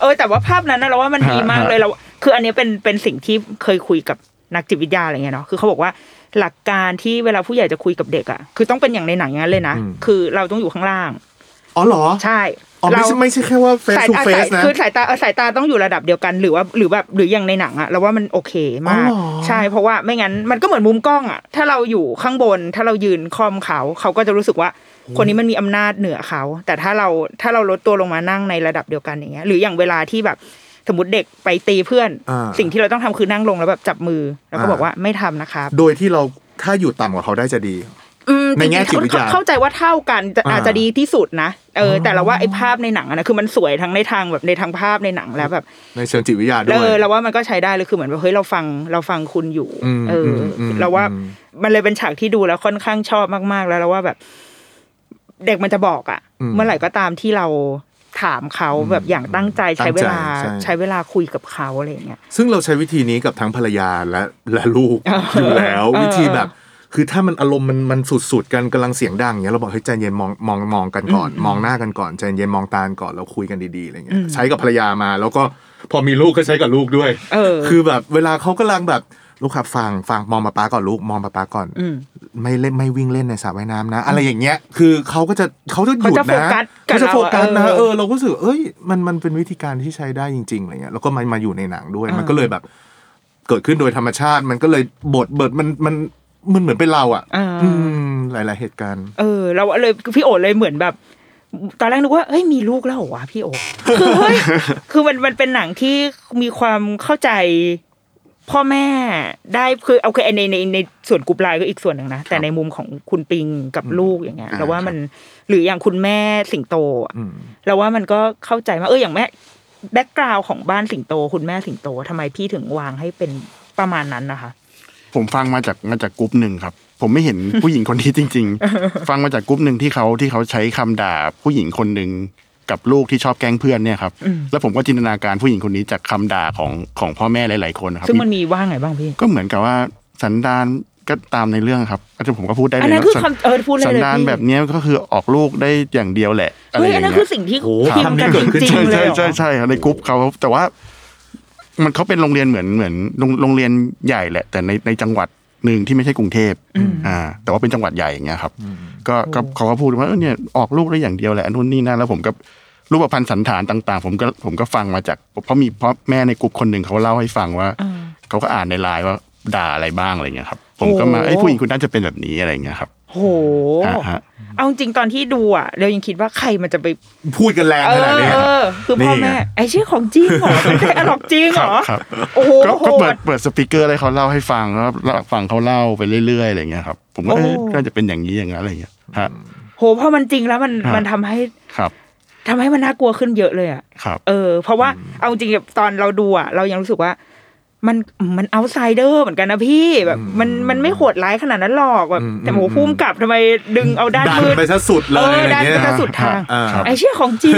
เออ แต่ว่าภาพนั้นนะเราว่ามันดีมากฮะเลยเรา คืออันเนี้ยเป็นเป็นสิ่งที่เคยคุยกับนักจิตวิทยาอะไรเงี้ยเนาะคือเขาบอกว่าหลักการที่เวลาผู้ใหญ่จะคุยกับเด็กอะคือต้องเป็นอย่างในหนังอย่างนั้นเลยนะอืมคือเราต้องอยู่ข้างล่าง อ๋อเหรอ ใช่อ๋อไม่ใช่ไม่ใช่แค่ว่าเฟซสายทูตาเฟสสายนะคือสายตาเออสายตาต้องอยู่ระดับเดียวกันหรือว่าหรือแบบหรืออย่างในหนังอะเราว่ามันโอเคมากอ๋อเหรอใช่เพราะว่าไม่งั้นมันก็เหมือนมุมกล้องอะถ้าเราอยู่ข้างบน ถ้าเรายืนคอมเขาเขาก็จะรู้สึกว่าคนนี้มันมีอำนาจเหนือเขา แต่ถ้าเราถ้าเราลดตัวลงมานั่งในระดับเดียวกันอย่างเงี้ย หรืออย่างเวลาที่แบบสมมติเด็กไปตีเพื่อนอ่าสิ่งที่เราต้องทำคือนั่งลงแล้วแบบจับมือ แล้วก็อ่าบอกว่าไม่ทำนะครับ โดยที่เราถ้าอยู่ต่ำกว่าเขาได้จะดีอืม ในแง่จริงๆจิตวิทยาเข้าใจว่าเท่ากันจะอ่าอาจจะดีที่สุดนะเออ แต่เราว่าไอ้ภาพในหนังอะนะคือมันสวยทั้งในทางแบบในทางภาพในหนังแล้วแบบ ในเชิงจิตวิทยาด้เอวยอเราว่ามันก็ใช้ได้เลยคือเหมือนแบบเฮ้ยเราฟังเราฟังคุณอยู่อืมเอออมอืมเราว่าอืมมันเลยเป็นฉากที่ดูแล้วค่อนข้างชอบมากๆ แล้วเราว่าแบบ เด็กมันจะบอกอะเมื่อไหร่ก็ตามที่เราถามเขาแบบอย่างตั้งใจใช้เวลาตั้งใจใช่ใช้เวลาคุยกับเขาอะไรอย่างเงี้ยซึ่งเราใช้วิธีนี้กับทั้งภรรยาและและลูกอยู่แล้วเออวิธีแบบ คือถ้ามันอารมณ์มันมันสุดๆกันกำลังเสียงดังอย่างเงี้ยเราบอกเฮ้ยใจเย็นมองมองมองกันก่อน มองหน้ากันก่อนใจเย็นมองตากันก่อนแล้วคุยกันดีๆอะไรเงี้ยใช้กับภรรยามา แล้วก็พอมีลูกก็ใช้กับลูกด้วยเออคือแบบเวลาเขากำลังแบบลูกครับฟังฟังมองมาป้าก่อนลูกมองมาป้าก่อนอืมไม่เล่นไม่วิ่งเล่นในสระว่ายน้ำนะ อะไรอย่างเงี้ย คือเขาก็จะเขาจะหยุดเขาจะโฟนะกัสกับเขาจะโฟกัสนะเราอะเอเอออเราก็รู้สึกเอ้ยมันมันเป็นวิธีการที่ใช้ได้จริงๆอะไรเงี้ยแล้วก็มามาอยู่ในหนังด้วย มันก็เลยแบบ เกิดขึ้นโดยธรรมชาติ มันก็เลยบทเบิดมันมัน มันเหมือนเป็นเราอะอ่าอืมหลาย ๆ เหตุการณ์ เออ เราเลยพี่โอเลยเหมือนแบบ ตอนแรกนึกว่าเฮ้ยมีลูกแล้วเหรอวะพี่โอคือเฮ้ยคือมันมันเป็นหนังที่มีความเข้าใจพ่อแม่ได้คือโอเคในในในส่วนกรุ๊ปไลน์ก็อีกส่วนหนึ่งนะ แต่ในมุมของคุณปิงกับลูกอย่างเงี้ยอ่าเราว่ามันหรืออย่างคุณแม่สิงโตอะอืมเราว่ามันก็เข้าใจว่าเอออย่างแม่ background ของบ้านสิงโต คุณแม่สิงโตทำไมพี่ถึงวางให้เป็นประมาณนั้นนะคะ ผมฟังมาจากมาจากกรุ๊ปหนึ่งครับ ผมไม่เห็นผู้หญิงคนนี้จริง ๆ ฟังมาจากกรุ๊ปหนึ่งที่เขาที่เขาใช้คำด่าผู้หญิงคนหนึ่งกับลูกที่ชอบแกล้งเพื่อนเนี่ยครับอืมแล้วผมก็จินตนาการผู้หญิงคนนี้จากคำด่าของของพ่อแม่หลายๆคนนะครับซึ่งมันมีว่าไงบ้างพี่ก็เหมือนกับว่าสันดานก็ตามในเรื่องครับอาจจะผมก็พูดได้อันเลยนั้นคือสัคำเออพูดเลยสันเลยดานพี่แบบเนี้ยก็คือออกลูกได้อย่างเดียวแหละอะไรเฮ้ยออันย่างนั้นเงี้คือยสิ่งที่โอ้พิมพ์กันคำนี้เกิดขึ้นจริงใช่ๆเลยใช่เหรอใช่ใช่ในกรุ๊ปเขาแต่ว่า มันเขาเป็นโรงเรียนเหมือนเหมือนโรงโรงเรียนใหญ่แหละ แต่ในในจังหวัดหนึ่งที่ไม่ใช่กรุงเทพอ่า แต่ว่าเป็นจังหวัดใหญ่อย่างเงี้ยครับ ก็ก็เขาก็พูดว่าเออเนี่ยออกลูกได้อย่างเดียวแหละนู่นนี่นั่นแล้วผมก็รูปพันธ์สันฐานต่าง ๆ ผมก็ผมก็ฟังมาจากเพราะมีเพราะแม่ในกลุ่มคนหนึ่งเขาเล่าให้ฟังว่าอ่าเขาก็อ่านในไลน์ว่าด่าอะไรบ้างอะไรเงี้ยครับ ผมก็มาโอ้ไอ้ยผู้หญิงคุณน่าจะเป็นแบบนี้อะไรเงี้ยครับโหฮะฮะ เอาจริงๆตอนที่ดูอะเรายังคิดว่าใครมันจะไปพูดกันแรงเอขนาดอนี้เออคือพ่อแม่ไอ้ชื่อของจริงเหรอเป็นไดอะล็อกจริงเหรอครับโอ้โหก็โหก็เปิดดเปิดสปีกเกอร์ให้เขาเล่าให้ฟังแล้วฟังเขาเล่าไปเรื่อยๆอะไรเงี้ยครับ ผมก็เอ๊ะโอ้น่าจะเป็นอย่างนี้อย่างนั้นอะไรเงี้ยฮะโหพอมันจริงแล้วมันครับมันทำให้ครับทำให้มันน่ากลัวขึ้นเยอะเลยอะครับเออ เพราะว่าเอาจริงๆตอนเราดูอะ เรายังรู้สึกว่า มันมันเอาไซเดอร์เหมือนกันนะพี่แบบมันมันไม่โหดร้ายขนาดนั้นหรอกแบบอืมแต่โหอืมพุ่มกลับทำไมดึงเอาด้านดันมืดไปซะสุดเลเอยออะไรด้านเงี้ยไปซะสุดทางอ่าไอ้เชี่ยของจริง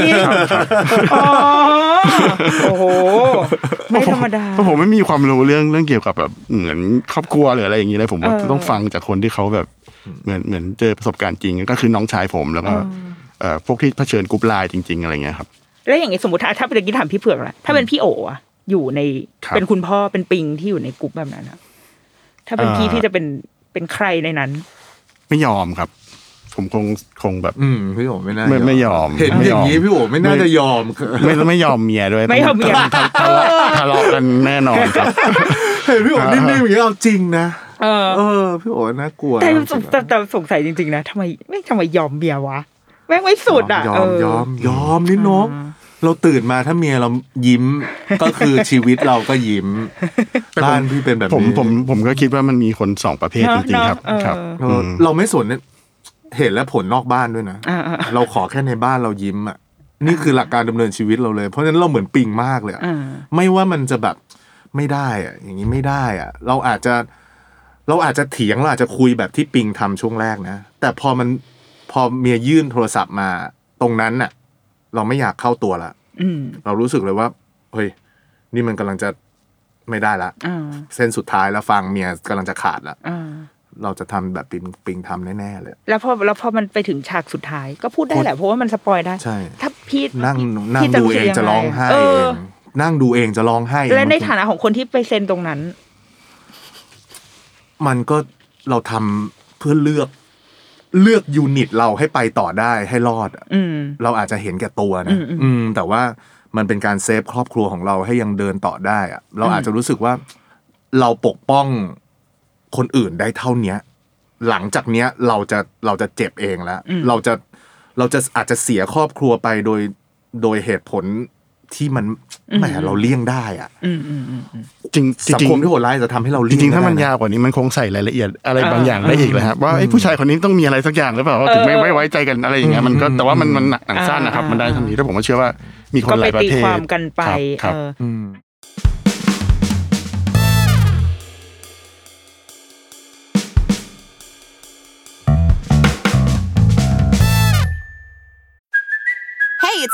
อ๋อโอ้โหไม่ธรรมดาเพราะผมไม่มีความรู้เรื่องเรื่องเกี่ยวกับแบบเหมือนครอบครัวหรืออะไรอย่างนี้เลยผมว่าเออต้องฟังจากคนที่เขาแบบเหมือนเหมือนเจอประสบการณ์จริงก็คือน้องชายผมแล้วก็เอ่อพวกที่เผชิญกรุ๊ปไลน์จริง ๆ อะไรเงี้ยครับแล้วอย่างงี้สมมติถ้าถ้าเป็นกี้ถามพี่เผือกละถ้าเป็นพี่โออะ อยู่ในครับเป็นคุณพ่อเป็นปิงที่อยู่ในกลุ่มแบบนั้นอะถ้าเป็นพี่เอ่อพี่จะเป็นเป็นใครในนั้น ไม่ยอมครับ ผมคงคงแบบ อืมพี่โอไม่น่าไม่ไม่ยอมเห็นไม่อยอมย่างนี้พี่โอไม่น่าจะยอมไม่ไม่ยอมเมียด้วยไม่ยอมเมียทะทะเลาะทะเลาะกันแน่นอนครับเห็นพี่โอนิ่งๆอย่างนี้เอาจริงนะเออเออพี่โอน่ากลัวแต่เอาจสริงงแต่แต่สงสัยจริงๆนะทำไมไม่ทำไมยอมเมียวะแม่งไม่สุดอะยอเอมอยอมยอมนี่นก เราตื่นมาถ้าเมียเรายิ้ม ก็คือชีวิตเราก็ยิ้มบ้านพี่เป็นแบบผมนี้ผมผมก็คิดว่ามันมีคนสองประเภทจริงๆครับเนอะครับเออเออเราไม่สนเนี่ยเห็นแล้วผลนอกบ้านด้วยนะอ่าอ่าเราขอแค่ในบ้านเรายิ้มอะนี่คือหลักการดำเนินชีวิตเราเลย เพราะฉะนั้นเราเหมือนปิงมากเลยอะอ่าไม่ว่ามันจะแบบไม่ได้อะ อย่างนี้ไม่ได้อะ เราอาจจะ เราอาจจะเถียงเราอาจจะคุยแบบที่ปิงทำช่วงแรกนะแต่พอมันพอเมียยื่นโทรศัพท์มาตรงนั้นน่ะ เราไม่อยากเข้าตัวละอืมเรารู้สึกเลยว่าเฮ้ยนี่มันกำลังจะไม่ได้ละอ่าเส้นสุดท้ายแล้วฟังเมียกำลังจะขาดละอ่าเราจะทำแบบปิงปิงทำแน่ๆเลย แล้วพอแล้วพอมันไปถึงฉากสุดท้าย ก็พูดได้แหละเพราะว่ามันสปอยได้ใช่ถ้าพี่นั่งนั่งพี่ดูรู้สึเอกงยัจะร้องไห้เอเอองนั่งดูเองจะร้องไห้ และในบงทีฐานะของคนที่ไปเซ็นตรงนั้น มันก็เราทำเพื่อเลือก เลือกยูนิตเราให้ไปต่อได้ให้รอดอะอืมเราอาจจะเห็นแก่ตัวอืนะมอืมอืมแต่ว่ามันเป็นการเซฟครอบครัวของเราให้ยังเดินต่อได้อะเราอาจจะรู้สึกว่า เราปกป้องคนอื่นได้เท่าเนี้ย หลังจากเนี้ยเราจะเราจะเจ็บเองแล้ว เราจะเราจะอาจจะเสียครอบครัวไปโดยโดยเหตุผล ที่มันแหมเราเลี่ยงได้อะอืมอืมอืมอืมจริงจสังริงคมที่โหดร้ายจะทำให้เราจเลี่ยงริงๆถ้ามันได้ะยาวกว่านี้มันคงใส่รายละเอียดอะไรบางอย่างอ่าได้อีกเลยครับว่าไอ้ผู้ชายคนนี้ต้องมีอะไรสักอย่างหรือเปล่าว่าถึงไม่เออไม่ไว้ใจกันอะไรอย่างเงี้ยมันก็อืมแต่ว่ามันมันหนักหนังสั้นนะครับอ่ามัมันได้เทันทีแล้วผมก็เชื่อว่ามีคนก็หไปลายประตีเภทความกันไปครับเออ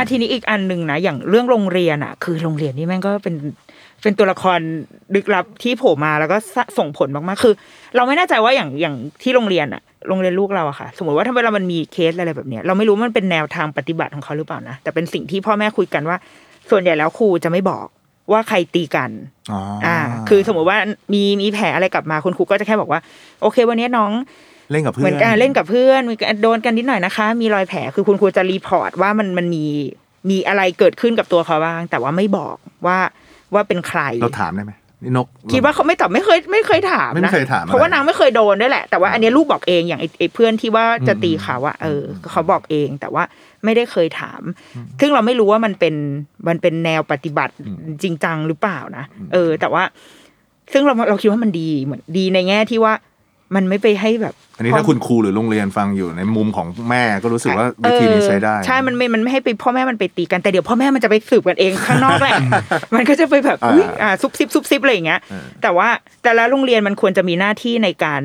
อะทีนี้อีกอันหนึ่งนะอย่างเรื่องโรงเรียนอะ คือโรงเรียนนี่แม่งก็เป็นเป็นตัวละครลึกลับที่โผล่มาแล้วก็สะส่งผลมากๆคือ เราไม่แน่ใจว่าอย่างอย่างที่โรงเรียนอะโรงเรียนลูกเราอะค่ะ สมมติว่าถ้าเวลามันมีเคสอะไรแบบเนี้ยเราไม่รู้ว่ามันเป็นแนวทางปฏิบัติของเขาหรือเปล่านะแต่เป็นสิ่งที่พ่อแม่คุยกันว่า ส่วนใหญ่แล้วครูจะไม่บอกว่าใครตีกันอ๋ออ่า คือสมมติว่ามีมีแผลอะไรกลับมาคุณครูก็จะแค่บอกว่า โอเค วันนี้น้อง เล่นกับเพื่อนเหอนมือนกันเล่นกับเพื่อนมีการโดนกันนิดหน่อยนะคะ มีรอยแผลคือคุณครูจะ report ว่ามันมันมีมีอะไรเกิดขึ้นกับตัวเขาบ้าง แต่ว่าไม่บอกว่าว่าเป็นใครเราถามได้ไหมนี่นกคิดว่าเขาไม่ตอบไม่เคยไม่เคยถามไม่นะเคยถามอะไรเพราะว่านางไม่เคยโดนด้วยแหละ แต่ว่าอันเนี้ยลูกบอกเองอย่างไอ้ไอ้เพื่อนที่ว่าจะตีเขาอะเออเขาบอกเองแต่ว่าไม่ได้เคยถาม ซึ่งเราไม่รู้ว่ามันเป็นมันเป็นแนวปฏิบัติจริงจังหรือเปล่านะเออ แต่ว่า ซึ่งเราเราคิดว่ามันดีเหมือนดีในแง่ที่ว่า มันไม่ไปให้แบบ อันนี้ถ้าคุณครูหรือโรงเรียนฟังอยู่ในมุมของแม่ก็รู้สึกว่าวิธีนี้ใช้ได้เออใช่ มันไม่มันไม่ให้ไปพ่อแม่มันไปตีกันแต่เดี๋ยวพ่อแม่มันจะไปสืบกันเองข้างนอกแหละมันก็จะไปแบบอ่าอุ๊ยอ่าซุบซิบซุบซิบอะไรอย่างเงี้ย แต่ว่าแต่ละโรงเรียนมันควรจะมีหน้าที่ในการ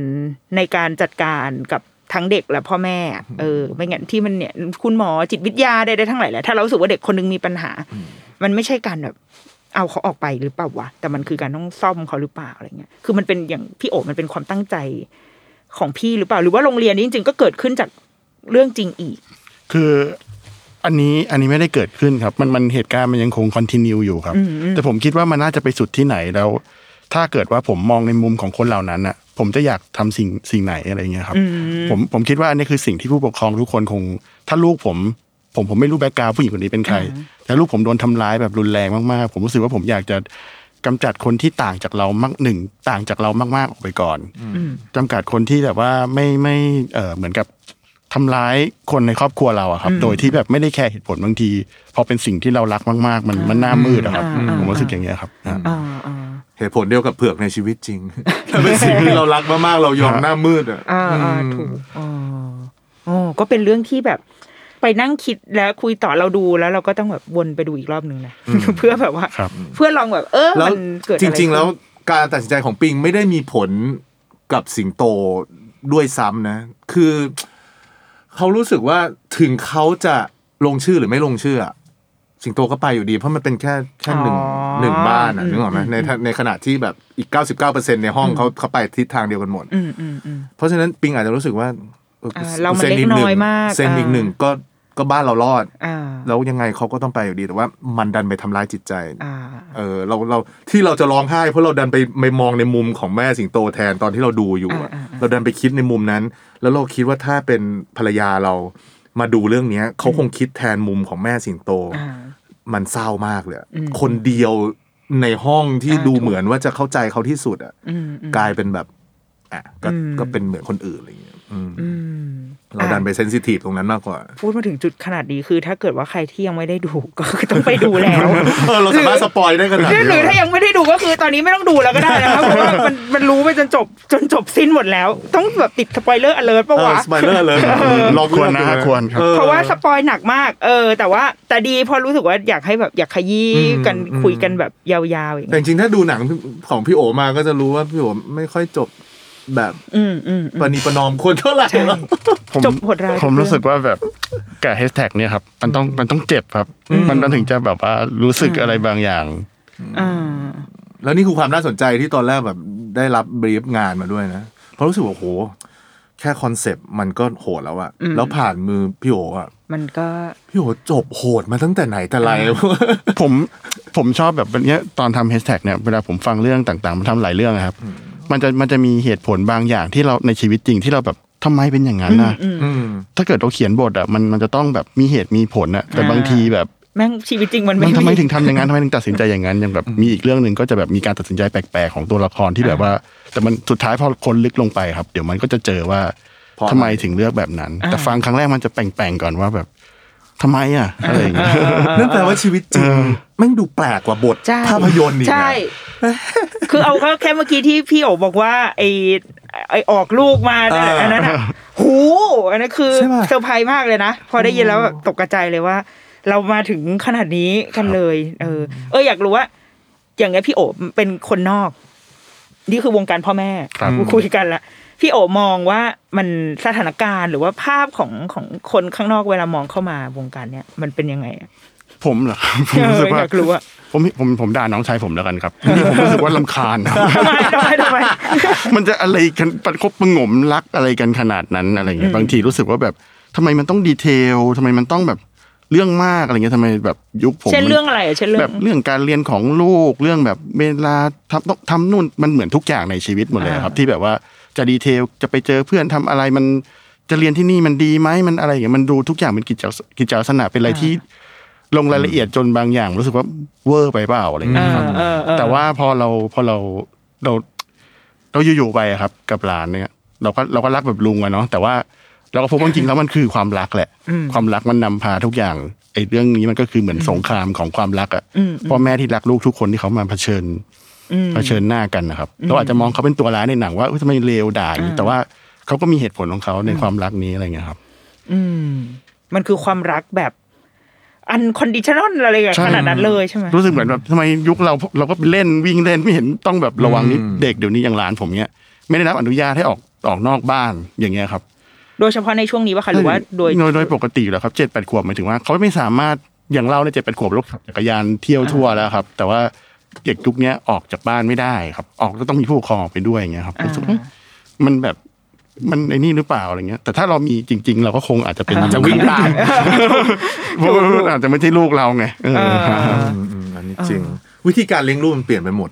ในการจัดการกับทั้งเด็กและพ่อแม่ เออไม่งั้นที่มันเนี่ยคุณหมอจิตวิทยาใดๆทั้งหลายแหละถ้าเรารู้สึกว่าเด็กคนนึงมีปัญหา มันไม่ใช่การแบบ เอาเขาออกไปหรือเปล่าวะแต่มันคือการต้องซ่อมเขาหรือเปล่าอะไรเงี้ยคือมันเป็นอย่างพี่โอมันเป็นความตั้งใจของพี่หรือเปล่า หรือว่าโรงเรียนนี้จริง ๆ ก็เกิดขึ้นจากเรื่องจริงอีก คืออันนี้อันนี้ไม่ได้เกิดขึ้นครับ มันมันเหตุการณ์มันยังคงคอนติเนียอยู่ครับ แต่ผมคิดว่ามันน่าจะไปสุดที่ไหนแล้ว ถ้าเกิดว่าผมมองในมุมของคนเหล่านั้นน่ะผมจะอยากทำสิ่งสิ่งไหนอะไรเงี้ยครับ ผมผมคิดว่าอันนี้คือสิ่งที่ผู้ปกครองทุกคนคง ถ้าลูกผม ผมผมไม่รู้แบ็กกราวด์ผู้หญิงคนนี้เป็นใคร แต่ลูกผมโดนทำร้ายแบบรุนแรงมากๆ ผมรู้สึกว่าผมอยากจะกำจัดคนที่ต่างจากเรามากหนึ่งต่างจากเรามากๆออกไปก่อนจำกัดคนที่แบบว่าไม่ไม่เออเหมือนกับทำร้ายคนในครอบครัวเราอะครับ โดยที่แบบไม่ได้แคร์เหตุผลบางทีพอเป็นสิ่งที่เรารักมาก ๆ มันมันหน้ามืดอะครับอ่าผมรู้สึกอย่างเงี้ยครับอ่าอ่าเหตุผลเดียวกับเผือกในชีวิตจริงถ้าเป็นสิ่งที่เรารักมากๆเรายอมหน้ามืดอะอ่าอ่าถูกอ๋ออ๋อก็เป็นเรื่องที่แบบ ไปนั่งคิดแล้วคุยต่อเราดูแล้วเราก็ต้องแบบวนไปดูอีกรอบหนึ่งนะเพื่อแบบว่าครับเพื่อลองแบบเออแล้วมันเกิดอะจไขึ้นริง ๆ แล้วการตัดสินใจของปิงไม่ได้มีผลกับสิงโตด้วยซ้ำนะ คือเขารู้สึกว่าถึงเขาจะลงชื่อหรือไม่ลงชื่ออะสิงโตก็ไปอยู่ดีเพราะมันเป็นแค่แค่หนึ่งอ๋อหนึ่งบ้านอะอืมนึกออกไหมในในขณะที่แบบอีก99%ในห้องเขาเขาไปทิศทางเดียวกันหมดอืมอืมอืมเพราะฉะนั้นปิงอาจจะรู้สึกว่าอออ่าเรามันซ็เล็กหน้อยมากเซ็นอีกอ่าหนึ่งก็ ก็บ้านเรารอดอ่าแล้วยังไงเขาก็ต้องไปอยู่ดี แต่ว่ามันดันไปทำร้ายจิตใจอ่าเออเราเราที่เราจะร้องไห้ เพราะเราดันไปไปมองในมุมของแม่สิงโตแทนตอนที่เราดูอยู่อะอ่าอ่าอ่าเราดันไปคิดในมุมนั้น แล้วเราคิดว่าถ้าเป็นภรรยาเรามาดูเรื่องเนี้ยเขาคงคิดแทนมุมของแม่สิงโตอ่ามันเศร้ามากเลยอะอืมคนเดียวในห้องที่อ่าดูถูกเหมือนว่าจะเข้าใจเขาที่สุดอะอืมอืมกลายเป็นแบบอะก็อืมก็เป็นเหมือนคนอื่นอะไรอย่างเงี้ยอืมอืม เราดันไปเซนซิทีฟตรงนั้นมากกว่า พูดมาถึงจุดขนาดนี้คือ ถ้าเกิดว่าใครที่ยังไม่ได้ดูก็คือต้องไปดูแล้วเออเราสามารถสปอยได้ขนาดหรือนี้หรือถ้ายังไม่ได้ดูก็คือตอนนี้ไม่ต้องดูแล้วก็ได้นะครับเพราะว่ามันมันรู้ไปจนจบจนจบสิ้นหมดแล้ว ต้องแบบติดสปอยเลอร์อเลิร์ปะเออวะสปอยเลอร์เลยลองควรนะฮะควรครับออเพราะว่าสปอยหนักมาก เออ แต่ว่าแต่ดีเพอรู้สึกว่าอยากให้แบบอยากขยี้อืมกันอืมคุยกันแบบยาวๆอย่างแต่เงี้ยจริงๆถ้าดูหนังของพี่โอมาก็จะรู้ว่าพี่โอไม่ค่อยจบ แบบอืมอืมปณีประนอมคนเท่าไหร่หรอกผมจบโหดร้ายผมทุกเรื่องรู้สึกว่าแบบกับแฮชแท็กเนี่ยครับ มันต้องมันต้องเจ็บครับ มันมันถึงจะแบบว่ารู้สึกอะไรบางอย่างอ่าแล้วนี่คือความน่าสนใจที่ตอนแรกแบบได้รับ brief งานมาด้วยนะเพราะรู้สึกว่าโห แค่คอนเซปต์มันก็โหดแล้วอะแล้วผ่านมือพี่โออะมันก็พี่โอจบโหดมาตั้งแต่ไหนแต่ไรผมผมชอบแบบเนี้ยตอนทำแฮชแท็กเนี่ยเวลาผมฟังเรื่องต่างๆ มันทำหลายเรื่องอะครับ มันจะมันจะมีเหตุผลบางอย่างที่เราในชีวิตจริงที่เราแบบทำไมเป็นอย่างนั้นนะอืมถ้าเกิดเราเขียนบทอะมันมันจะต้องแบบมีเหตุมีผลอะแต่บางทีแบบ แม่งชีวิตจริงมันมัไม่นทำไมมีถึงทำอย่างนั้นทำไมถึงตัดสินใจอย่างนั้นอย่างแบบมีอีกเรื่องหนึ่งก็จะแบบมีการตัดสินใจแปลกๆของตัวละครที่แบบว่า แต่มันสุดท้ายพอคนลึกลงไปครับ เดี๋ยวมันก็จะเจอว่าเพราะอะไรทำไมถึงเลือกแบบนั้น แต่ฟังครั้งแรกมันจะแปลงๆก่อนว่าแบบทำไมอะอะไรอย่างเงี้ยนั่นแปลว่าชีวิตจริงแม่งดูแปลกกว่าบทใช่ภาพยนตร์อีกนะใช่ คือเอาก็แค่เมื่อกี้ที่พี่โอบอกว่าไอไอออกลูกมาเนี่ยอ่าอันนั้นอะหูอันนั้นคือใช่ปะเซอร์ไพรส์มากเลยนะ พอได้ยินแล้วแบบตกกระจายเลยว่า เรามาถึงขนาดนี้กันเลย เออ เอออยากรู้ว่า อย่างเงี้ยพี่โอเป็นคนนอก นี่คือวงการพ่อแม่ครับคุยกันละพี่โอมองว่ามันสถานการณ์หรือว่าภาพของของคนข้างนอกเวลามองเข้ามาวงการเนี้ยมันเป็นยังไงอะผมเหรอครับผมเออรู้สึกว่าอยากรู้อะผมผมผมด่าน้องชายผมแล้วกันครับนี่ผมรู้สึกว่าลำคาญครับทำไมทำไมทำไมมันจะอะไรกันประคบประหงมรักอะไรกันขนาดนั้นอะไรเงี้ยบางทีรู้สึกว่าแบบทำไมมันต้องดีเทลทำไมมันต้องแบบ เรื่องมากอะไรเงี้ยทำไมแบบยุคผมเช่นมันเรื่องอะไรอะเช่นเรื่องแบบเรื่องการเรียนของลูกเรื่องแบบเวลาทำต้องทำนู่นมันเหมือนทุกอย่างในชีวิตหมดเลยครับ ที่แบบว่าจะดีเทลจะไปเจอเพื่อนทำอะไรมันจะเรียนที่นี่มันดีไหมมันอะไรอย่างเงี้ยมันดูทุกอย่างเป็นกิจลักษกิจลักษณะเป็นอะไรที่ลงรายละเอียดจนบางอย่างรู้สึกว่าเวอร์ไปเปล่าอะไรเงี้ยครับเออเออแต่ว่าพอเราพอเราเราเราอยู่ๆไปอะครับ กับหลานเนี่ย เราก็เราก็รักแบบลุงอะเนาะแต่ว่า เราก็พบว่าจริงๆแล้วมันคือความรักแหละ ความรักมันนำพาทุกอย่างไอ้เรื่องนี้มันก็คือเหมือนสงครามของความรักอะพ่อแม่ที่รักลูกทุกคนที่เขามาเผชิญเผชิญหน้ากันนะครับเราอาจจะมองเขาเป็นตัวร้ายในหนังว่าเอ้ยทำไมเลวด่าอย่างนี้แต่ว่าเขาก็มีเหตุผลของเขาในความรักนี้อะไรเงี้ยครับ อืม มันคือความรักแบบ unconditional อะไรอย่างใช่ขนาดนั้นเลยใช่ไหมรู้สึกเหมือนแบบทำไมยุคเราเราก็ไปเล่นวิ่งเล่นไม่เห็นต้องแบบระวังนิดเด็กเดี๋ยวนี้อย่างหลานผมเนี้ย ไม่ได้รับอนุญาตให้ออกออกนอกบ้านอย่างเงี้ยครับ โดยเฉพาะในช่วงนี้ป่ะคะหรือว่าโดยโดยโดยปกติอยู่แล้วครับเจ็ดแปดขวบหมายถึงว่าเขาไม่สามารถอย่างเราในเจ็ดแปดขวบรถขับจักรยานเที่ยวทั่วแล้วครับ แต่ว่าเด็กยุคเนี้ยออกจากบ้านไม่ได้ครับ ออกก็ต้องมีผู้ปกครองออกไปด้วยอย่างเงี้ยครับรู้สึกว่ามันแบบมันไอ้นี่หรือเปล่าอะไรเงี้ย แต่ถ้าเรามีจริง ๆ เราก็คงอาจจะเป็นจะวิ่งตามเพราะว่าอาจจะไม่ใช่ลูกเราไงเอออืมอืมอันนี้จริง วิธีการเลี้ยงลูกมันเปลี่ยนไปหมด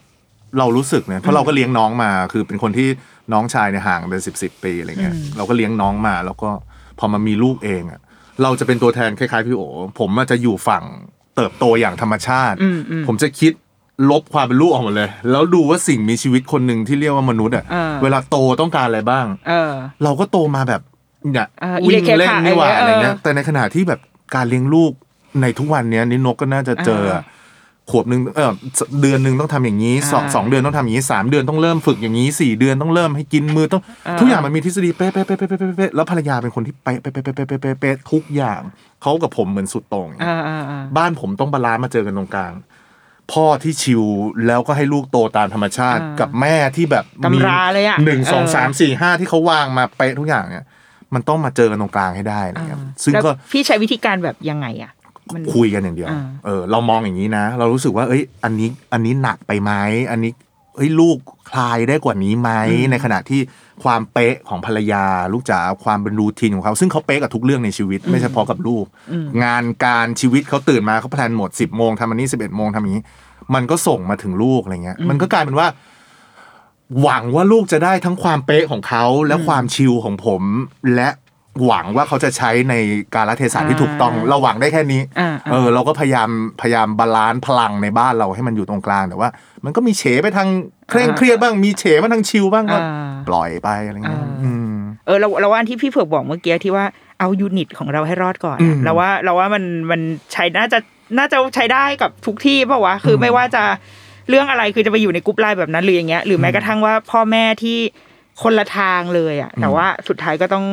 เรารู้สึกเนี่ยเพราะเราก็เลี้ยงน้องมา คือเป็นคนที่ น้องชายเนี่ยห่างเป็นสิบสิบปีอะไรเงี้ยเราก็เลี้ยงน้องมา แล้วก็พอมามีลูกเองอะเราจะเป็นตัวแทนคล้ายๆพี่โอผมอาจจะอยู่ฝั่งเติบโตอย่างธรรมชาติ ผมจะคิดลบความเป็นลูกออกหมดเลย แล้วดูว่าสิ่งมีชีวิตคนหนึ่งที่เรียกว่ามนุษย์อะอ่าเวลาโตต้องการอะไรบ้างเออเราก็โตมาแบบเนี่ยอ่าวิ่งอิเล็กเคเล่นค่ะนี่หว่าเออออะไรเงี้ยแต่ในขณะที่แบบการเลี้ยงลูกในทุกวันเนี้ยนี่นกก็น่าจะเจออา ขวบหนึ่งเออเดือนหนึ่งต้องทำอย่างนี้สองสองเดือนต้องทำอย่างนี้สามเดือนต้องเริ่มฝึกอย่างนี้สี่เดือนต้องเริ่มให้กินมือต้องทุกอย่างมันมีทฤษฎีเป๊ะเป๊ะเป๊ะเป๊ะเป๊ะแล้วภรรยาเป็นคนที่เป๊ะเป๊ะเป๊ะเป๊ะเป๊ะเป๊ะทุกอย่างเขากับผมเหมือนสุดโต่งบ้านผมต้อง balance มาเจอกันตรงกลาง พ่อที่ chill แล้วก็ให้ลูกโตตามธรรมชาติกับแม่ที่แบบมีหนึ่งสองสามสี่ห้าที่เขาวางมาเป๊ะทุกอย่างเนี่ยมันต้องมาเจอกันตรงกลางให้ได้นะครับ ซึ่งก็พี่ใช้วิธีการแบบยังไงอะ คุยกันอย่างเดียวอ่าเออ เรามองอย่างนี้นะ เรารู้สึกว่า เอ้ย อันนี้ อันนี้หนักไปไหมอันนี้เอ้ยลูกคลายได้กว่านี้ไหมในขณะที่ความเป๊ะของภรรยา ลูกจ๋าความเป็นรูทีนของเขา ซึ่งเขาเป๊ะกับทุกเรื่องในชีวิต ไม่เฉพาะกับลูก งานการชีวิตเขาตื่นมาเขาแพลนหมดสิบโมงทำอันนี้สิบเอ็ดโมงทำอย่างนี้ มันก็ส่งมาถึงลูกอะไรเงี้ย มันก็กลายเป็นว่า หวังว่าลูกจะได้ทั้งความเป๊ะของเขาและความชิลของผม และ หวังว่าเขาจะใช้ในการละเทศะที่ถูกต้องเราหวังได้แค่นี้อ่าเออเราก็พยายามพยายาม balance พลังในบ้านเราให้มันอยู่ตรงกลางแต่ว่า มันก็มีเฉไปทางเคร่งเครียดบ้างมีเฉมาทาง chill บ้างก็อ่าปล่อยไปอะไรเงี้ยอ่าอืมเออเราเราว่าอันที่พี่เผือกบอกเมื่อกี้ที่ว่าเอา unit ของเราให้รอดก่อนอือะมเราว่าเราว่ามันมันใช้น่าจะน่าจะใช้ได้กับทุกที่เปล่าวะคืออไม่ว่าจะเรื่องอะไรคือจะไปอยู่ในกรุ๊ปไลน์แบบนั้นหรืออย่างเงี้ยหรือแม้กระทั่งว่าพ่อแม่ที่คนละทางเลยอะแต่ว่าสุดท้ายก็ต้อง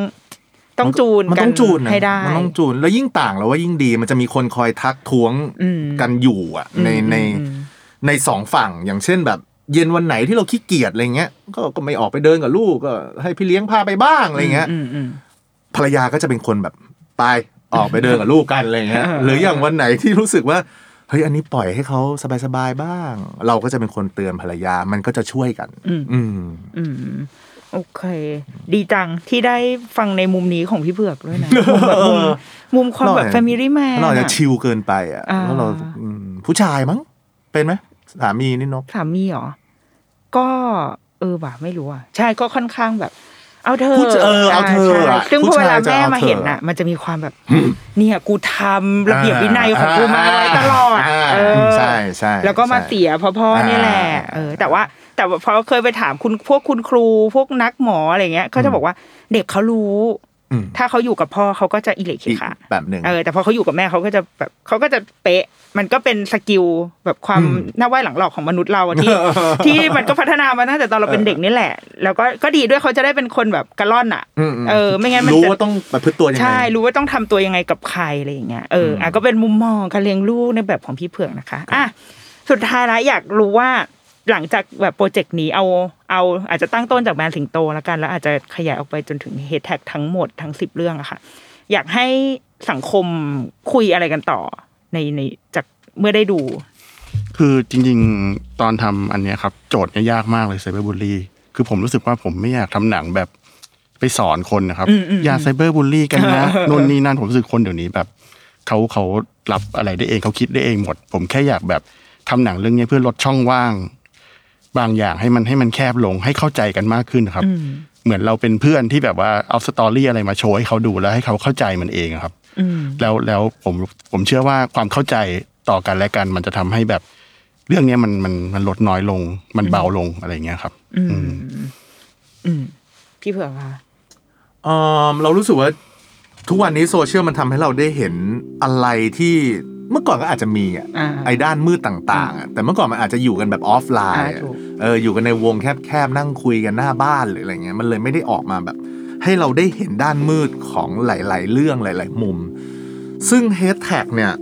ต้องจูนมันกัต้องจูนนะให้ได้มันต้องจูน แล้วยิ่งต่างแล้วว่ายิ่งดีมันจะมีคนคอยทักท้วงอืมกันอยู่อะ ในอืมในอืมในสองฝั่งอย่างเช่นแบบ เย็นวันไหนที่เราขี้เกียจอะไรเงี้ยก็ก็ไม่ออกไปเดินกับลูกก็ให้พี่เลี้ยงพาไปบ้างอะไรเงี้ยอืมอืมภรรยาก็จะเป็นคนแบบไปออกไปเดินกับลูกกันอะไรเงี้ยเออหรืออย่างวันไหนที่รู้สึกว่าเฮ้ยอันนี้ปล่อยให้เขาสบายๆบ้าง เราก็จะเป็นคนเตือนภรรยามันก็จะช่วยกัน อืมอืม โอเค ดีจังที่ได้ฟังในมุมนี้ของพี่เผือกด้วยนะมุมแบบมุมมุมความแบบ Family Man เราจะอะชิลเกินไปอะอ่าแล้วเราอืมผู้ชายมั้ง เป็นไหมสามีนี่นกสามีเหรอ ก็ เออว่ะไม่รู้อะ ใช่ก็ค่อนข้างแบบ เอาเธอผู้ชเออเอาเธอใช่อะซึ่งพอเวลาผู้ชายจะแม่เอามาเธอเห็นอะ มันจะมีความแบบ เนี่ยกูทำระเบียบวินัยของกูมาไว้ตลอดอ่าเออใช่ใช่แล้วก็มาใช่เสียเพราะพ่อนี่แหละอ่าเออ แต่ว่าแต่ว่าพอเคยไปถามคุณพวกคุณครูพวกนักหมออะไรเงี้ยเขาจะบอกว่าเด็กเขารู้อืม ถ้าเขาอยู่กับพ่อเขาก็จะอิเล็กอีกค่ะแบบหนึ่งเออแต่พอเขาอยู่กับแม่เขาก็จะแบบเขาก็จะเป๊ะ มันก็เป็นสกิลแบบความอืมหน้าไหวหลังหลอกของมนุษย์เราอะที่ที่มันก็พัฒนามาตั้งแต่ตอนเราเป็นเด็กนี่แหละ แล้วก็ก็ดีด้วยเขาจะได้เป็นคนแบบกระล่อนอะอืมมเออ ไม่งั้นมันรู้จะว่าต้องประพฤติตัวยังไงใช่รู้ว่าต้องทำตัวยังไงกับใครอะไรอย่างเงี้ยเอออะก็เป็นมุมมองการเลี้ยงลูกในแบบของพี่เผือกนะคะอะสุดท้ายแล้วอยากรู้ว่า หลังจากแบบโปรเจกต์นี้เอาเอาอาจจะตั้งต้นจากแบรนด์สิงโตแล้วกัน แล้วอาจจะขยายออกไปจนถึงเฮดแท็กทั้งหมดทั้งสิบเรื่องอะค่ะ อยากให้สังคมคุยอะไรกันต่อในในจากเมื่อได้ดู คือจริง ๆ ตอนทำอันเนี้ยครับ โจทย์เนี่ยยากมากเลยไซเบอร์บูลลี่คือผมรู้สึกว่าผมไม่อยากทำหนังแบบไปสอนคนนะครับอืมอืมอย่าไซเบอร์บูลลี่กันนะนู่นนี่นั่นผมรู้สึกคนเดี๋ยวนี้แบบเขาเขารับอะไรได้เองเขาคิดได้เองหมด ผมแค่อยากแบบทำหนังเรื่องนี้เพื่อลดช่องว่าง บางอย่างให้มันให้มันแคบลงให้เข้าใจกันมากขึ้นครับ เหมือนเราเป็นเพื่อนที่แบบว่าเอา story อะไรมาโชว์ให้เขาดูแล้วให้เขาเข้าใจมันเองอะครับอืมแล้วแล้วผมผมเชื่อว่าความเข้าใจต่อกันและกัน มันจะทำให้แบบเรื่องเนี้ยมันมันมันลดน้อยลง มันเบาลงอะไรอย่างเงี้ยครับอืมอืมอืมพี่เผือกค่ะเออเรารู้สึกว่า ทุกวันนี้โซเชียลมันทำให้เราได้เห็นอะไรที่เมื่อก่อนก็อาจจะมีอะอ่าไอ้ด้านมืดต่างๆอะแต่เมื่อก่อนมันอาจจะอยู่กันแบบออฟไลน์อ่าอะถูกเอออยู่กันในวงแคบๆนั่งคุยกันหน้าบ้านหรืออะไรเงี้ยมันเลยไม่ได้ออกมาแบบ ให้เราได้เห็นด้านมืดของหลาย ๆ เรื่องหลาย ๆ มุม ซึ่งแฮชแท็กเนี่ย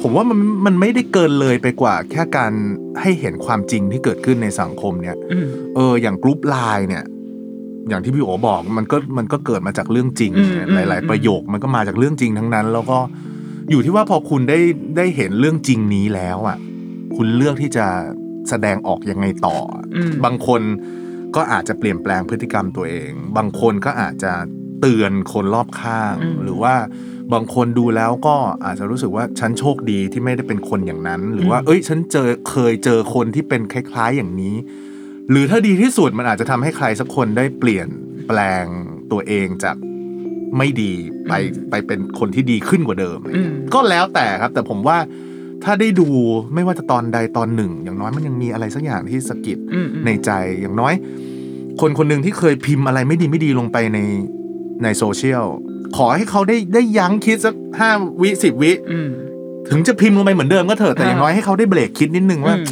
ผมว่ามันมันไม่ได้เกินเลยไปกว่า แค่การให้เห็นความจริงที่เกิดขึ้นในสังคมเนี่ยอืมเออ อย่างกรุ๊ปไลน์เนี่ย อย่างที่พี่โอบอกมันก็มันก็เกิดมาจากเรื่องจริงอืมเนี่ยอืมหลาย ๆ ประโยคมันก็มาจากเรื่องจริงทั้งนั้น แล้วก็อยู่ที่ว่าพอคุณได้ได้เห็นเรื่องจริงนี้แล้วอะ คุณเลือกที่จะแสดงออกยังไงต่ออมบางคนก็อาจจะเปลี่ยนแปลงพฤติกรรมตัวเอง บางคนก็อาจจะเตือนคนรอบข้างอืมหรือว่าบางคนดูแล้วก็อาจจะรู้สึกว่าฉันโชคดีที่ไม่ได้เป็นคนอย่างนั้น หรือว่า เอ้ย ฉันเจอเคยเจอคนที่เป็นคล้าย ๆอย่างนี้ หรือถ้าดีที่สุดมันอาจจะทำให้ใครสักคนได้เปลี่ยนแปลงตัวเองจากไม่ดีไปไปเป็นคนที่ดีขึ้นกว่าเดิมอืมก็แล้วแต่ครับ แต่ผมว่าถ้าได้ดูไม่ว่าจะตอนใดตอนหนึ่ง อย่างน้อยมันยังมีอะไรสักอย่างที่สะกิดอืมอืมในใจอย่างน้อย คนคนหนึ่งที่เคยพิมพ์อะไรไม่ดีไม่ดีลงไปในในโซเชียลขอให้เขาได้ได้ยั้งคิดสักห้าวิสิบวิอืมถึงจะพิมพ์ลงไปเหมือนเดิมก็เถอะแต่อย่างน้อยให้เขาได้เบรกคิดนิดนึงว่าอืม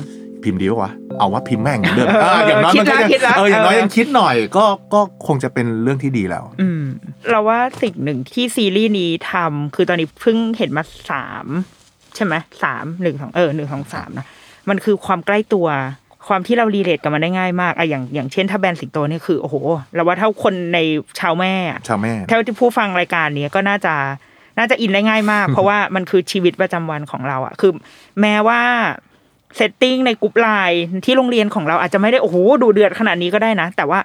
พิมพ์ดีปะวะเอาว่าพิมพ์แม่งเหมือนเดิมเออเอออย่างน้อยมันก็คิดละคิดละยังเอออย่างน้อยเออยังคิดหน่อย ก็ก็คงจะเป็นเรื่องที่ดีแล้ว อืมเราว่าสิ่งหนึ่งที่ซีรีส์นี้ทำคือตอนนี้เพิ่งเห็นมาสามใช่ไหมสามหนึ่งสองเออหนึ่งสองสามนะมันคือความใกล้ตัวความที่เรา relate กับมันได้ง่ายมากอะอย่างอย่างเช่นถ้าแบรนด์สิงโตเนี่ยคือโอ้โหเราว่าถ้าคนในชาวแม่อะชาวแม่ถ้าที่ผู้ฟังรายการเนี้ยก็น่าจะน่าจะอินได้ง่ายมาก เพราะว่ามันคือชีวิตประจำวันของเราอะคือ แม้ว่า setting ในกลุ่มไลน์ที่โรงเรียนของเราอาจจะไม่ได้โอ้โหดูเดือดขนาดนี้ก็ได้นะ แต่ว่า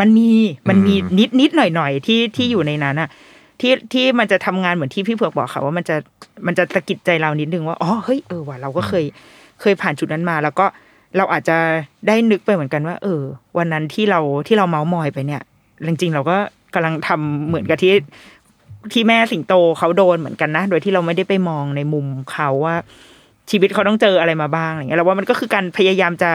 มันมีมันมีนิดนิดหน่อยหน่อยๆที่ที่อยู่ในนั้นอะที่ที่มันจะทำงานเหมือนที่พี่เผือกบอกค่ะว่ามันจะมันจะสะกิดใจเรานิดนึงว่าอ๋อเฮ้ยเออว่ะเราก็เคยเคยผ่านจุดนั้นมา แล้วก็เราอาจจะได้นึกไปเหมือนกันว่า เออ วันนั้นที่เราที่เราเมาส์มอยไปเนี่ยจริงๆเราก็กำลังทำเหมือนกับที่ที่แม่สิงโตเขาโดนเหมือนกันนะ โดยที่เราไม่ได้ไปมองในมุมเขาว่า ชีวิตเขาต้องเจออะไรมาบ้างอะไรเงี้ยเราว่ามันก็คือการพยายามจะ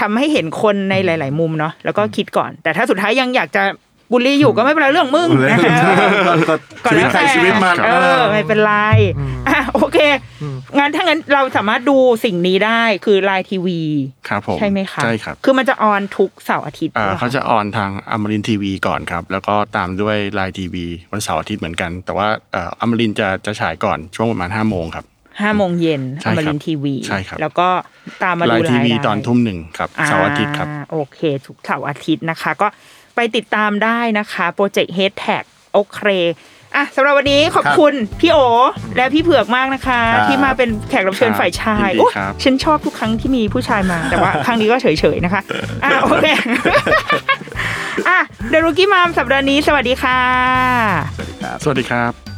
ทำให้เห็นคนในหลาย ๆ มุมเนาะแล้วก็คิดก่อน แต่ถ้าสุดท้ายยังอยากจะบูลลี่อยู่ก็ไม่เป็นไรเรื่องมึงนะก็ก่อนแล้วแต่ชีวิตมันเออไม่เป็นไรอะโอเคงั้นถ้างั้นเราสามารถดูสิ่งนี้ได้คือไลน์ทีวีครับผมใช่ไหมคะใช่ครับคือมันจะ on ทุกเสาร์อาทิตย์อ่าหรอคเขาจะออนทางอมรินทีวีก่อนครับ แล้วก็ตามด้วยไลน์ทีวีวันเสาร์อาทิตย์เหมือนกัน แต่ว่าเอ่ออมรินจะจะฉายก่อนช่วงประมาณห้าโมงครับ ห้าโมงเย็นใช่อครับมรินทีวีใช่ครับแล้วก็ตามมาไลดูน์ทีวีได้ตอนทุ่มหนึ่งครับเสาร์อาทิตย์ครับ โอเคทุกเสาร์อาทิตย์นะคะ ก็ไปติดตามได้นะคะโปรเจกต์ Head Tag โอเคอะสำหรับวันนี้ขอบคุณพี่โอและพี่เผือกมากนะคะครับที่มาเป็นแขกรับเชิญฝ่ายชายยินดีโอ้ครับฉันชอบทุกครั้งที่มีผู้ชายมาแต่ว่าครั้งนี้ก็เฉยๆนะคะอะโอเคอะเดรุกี้มามสัปดาห์นี้ สวัสดีค่ะ สวัสดีครับ สวัสดีครับ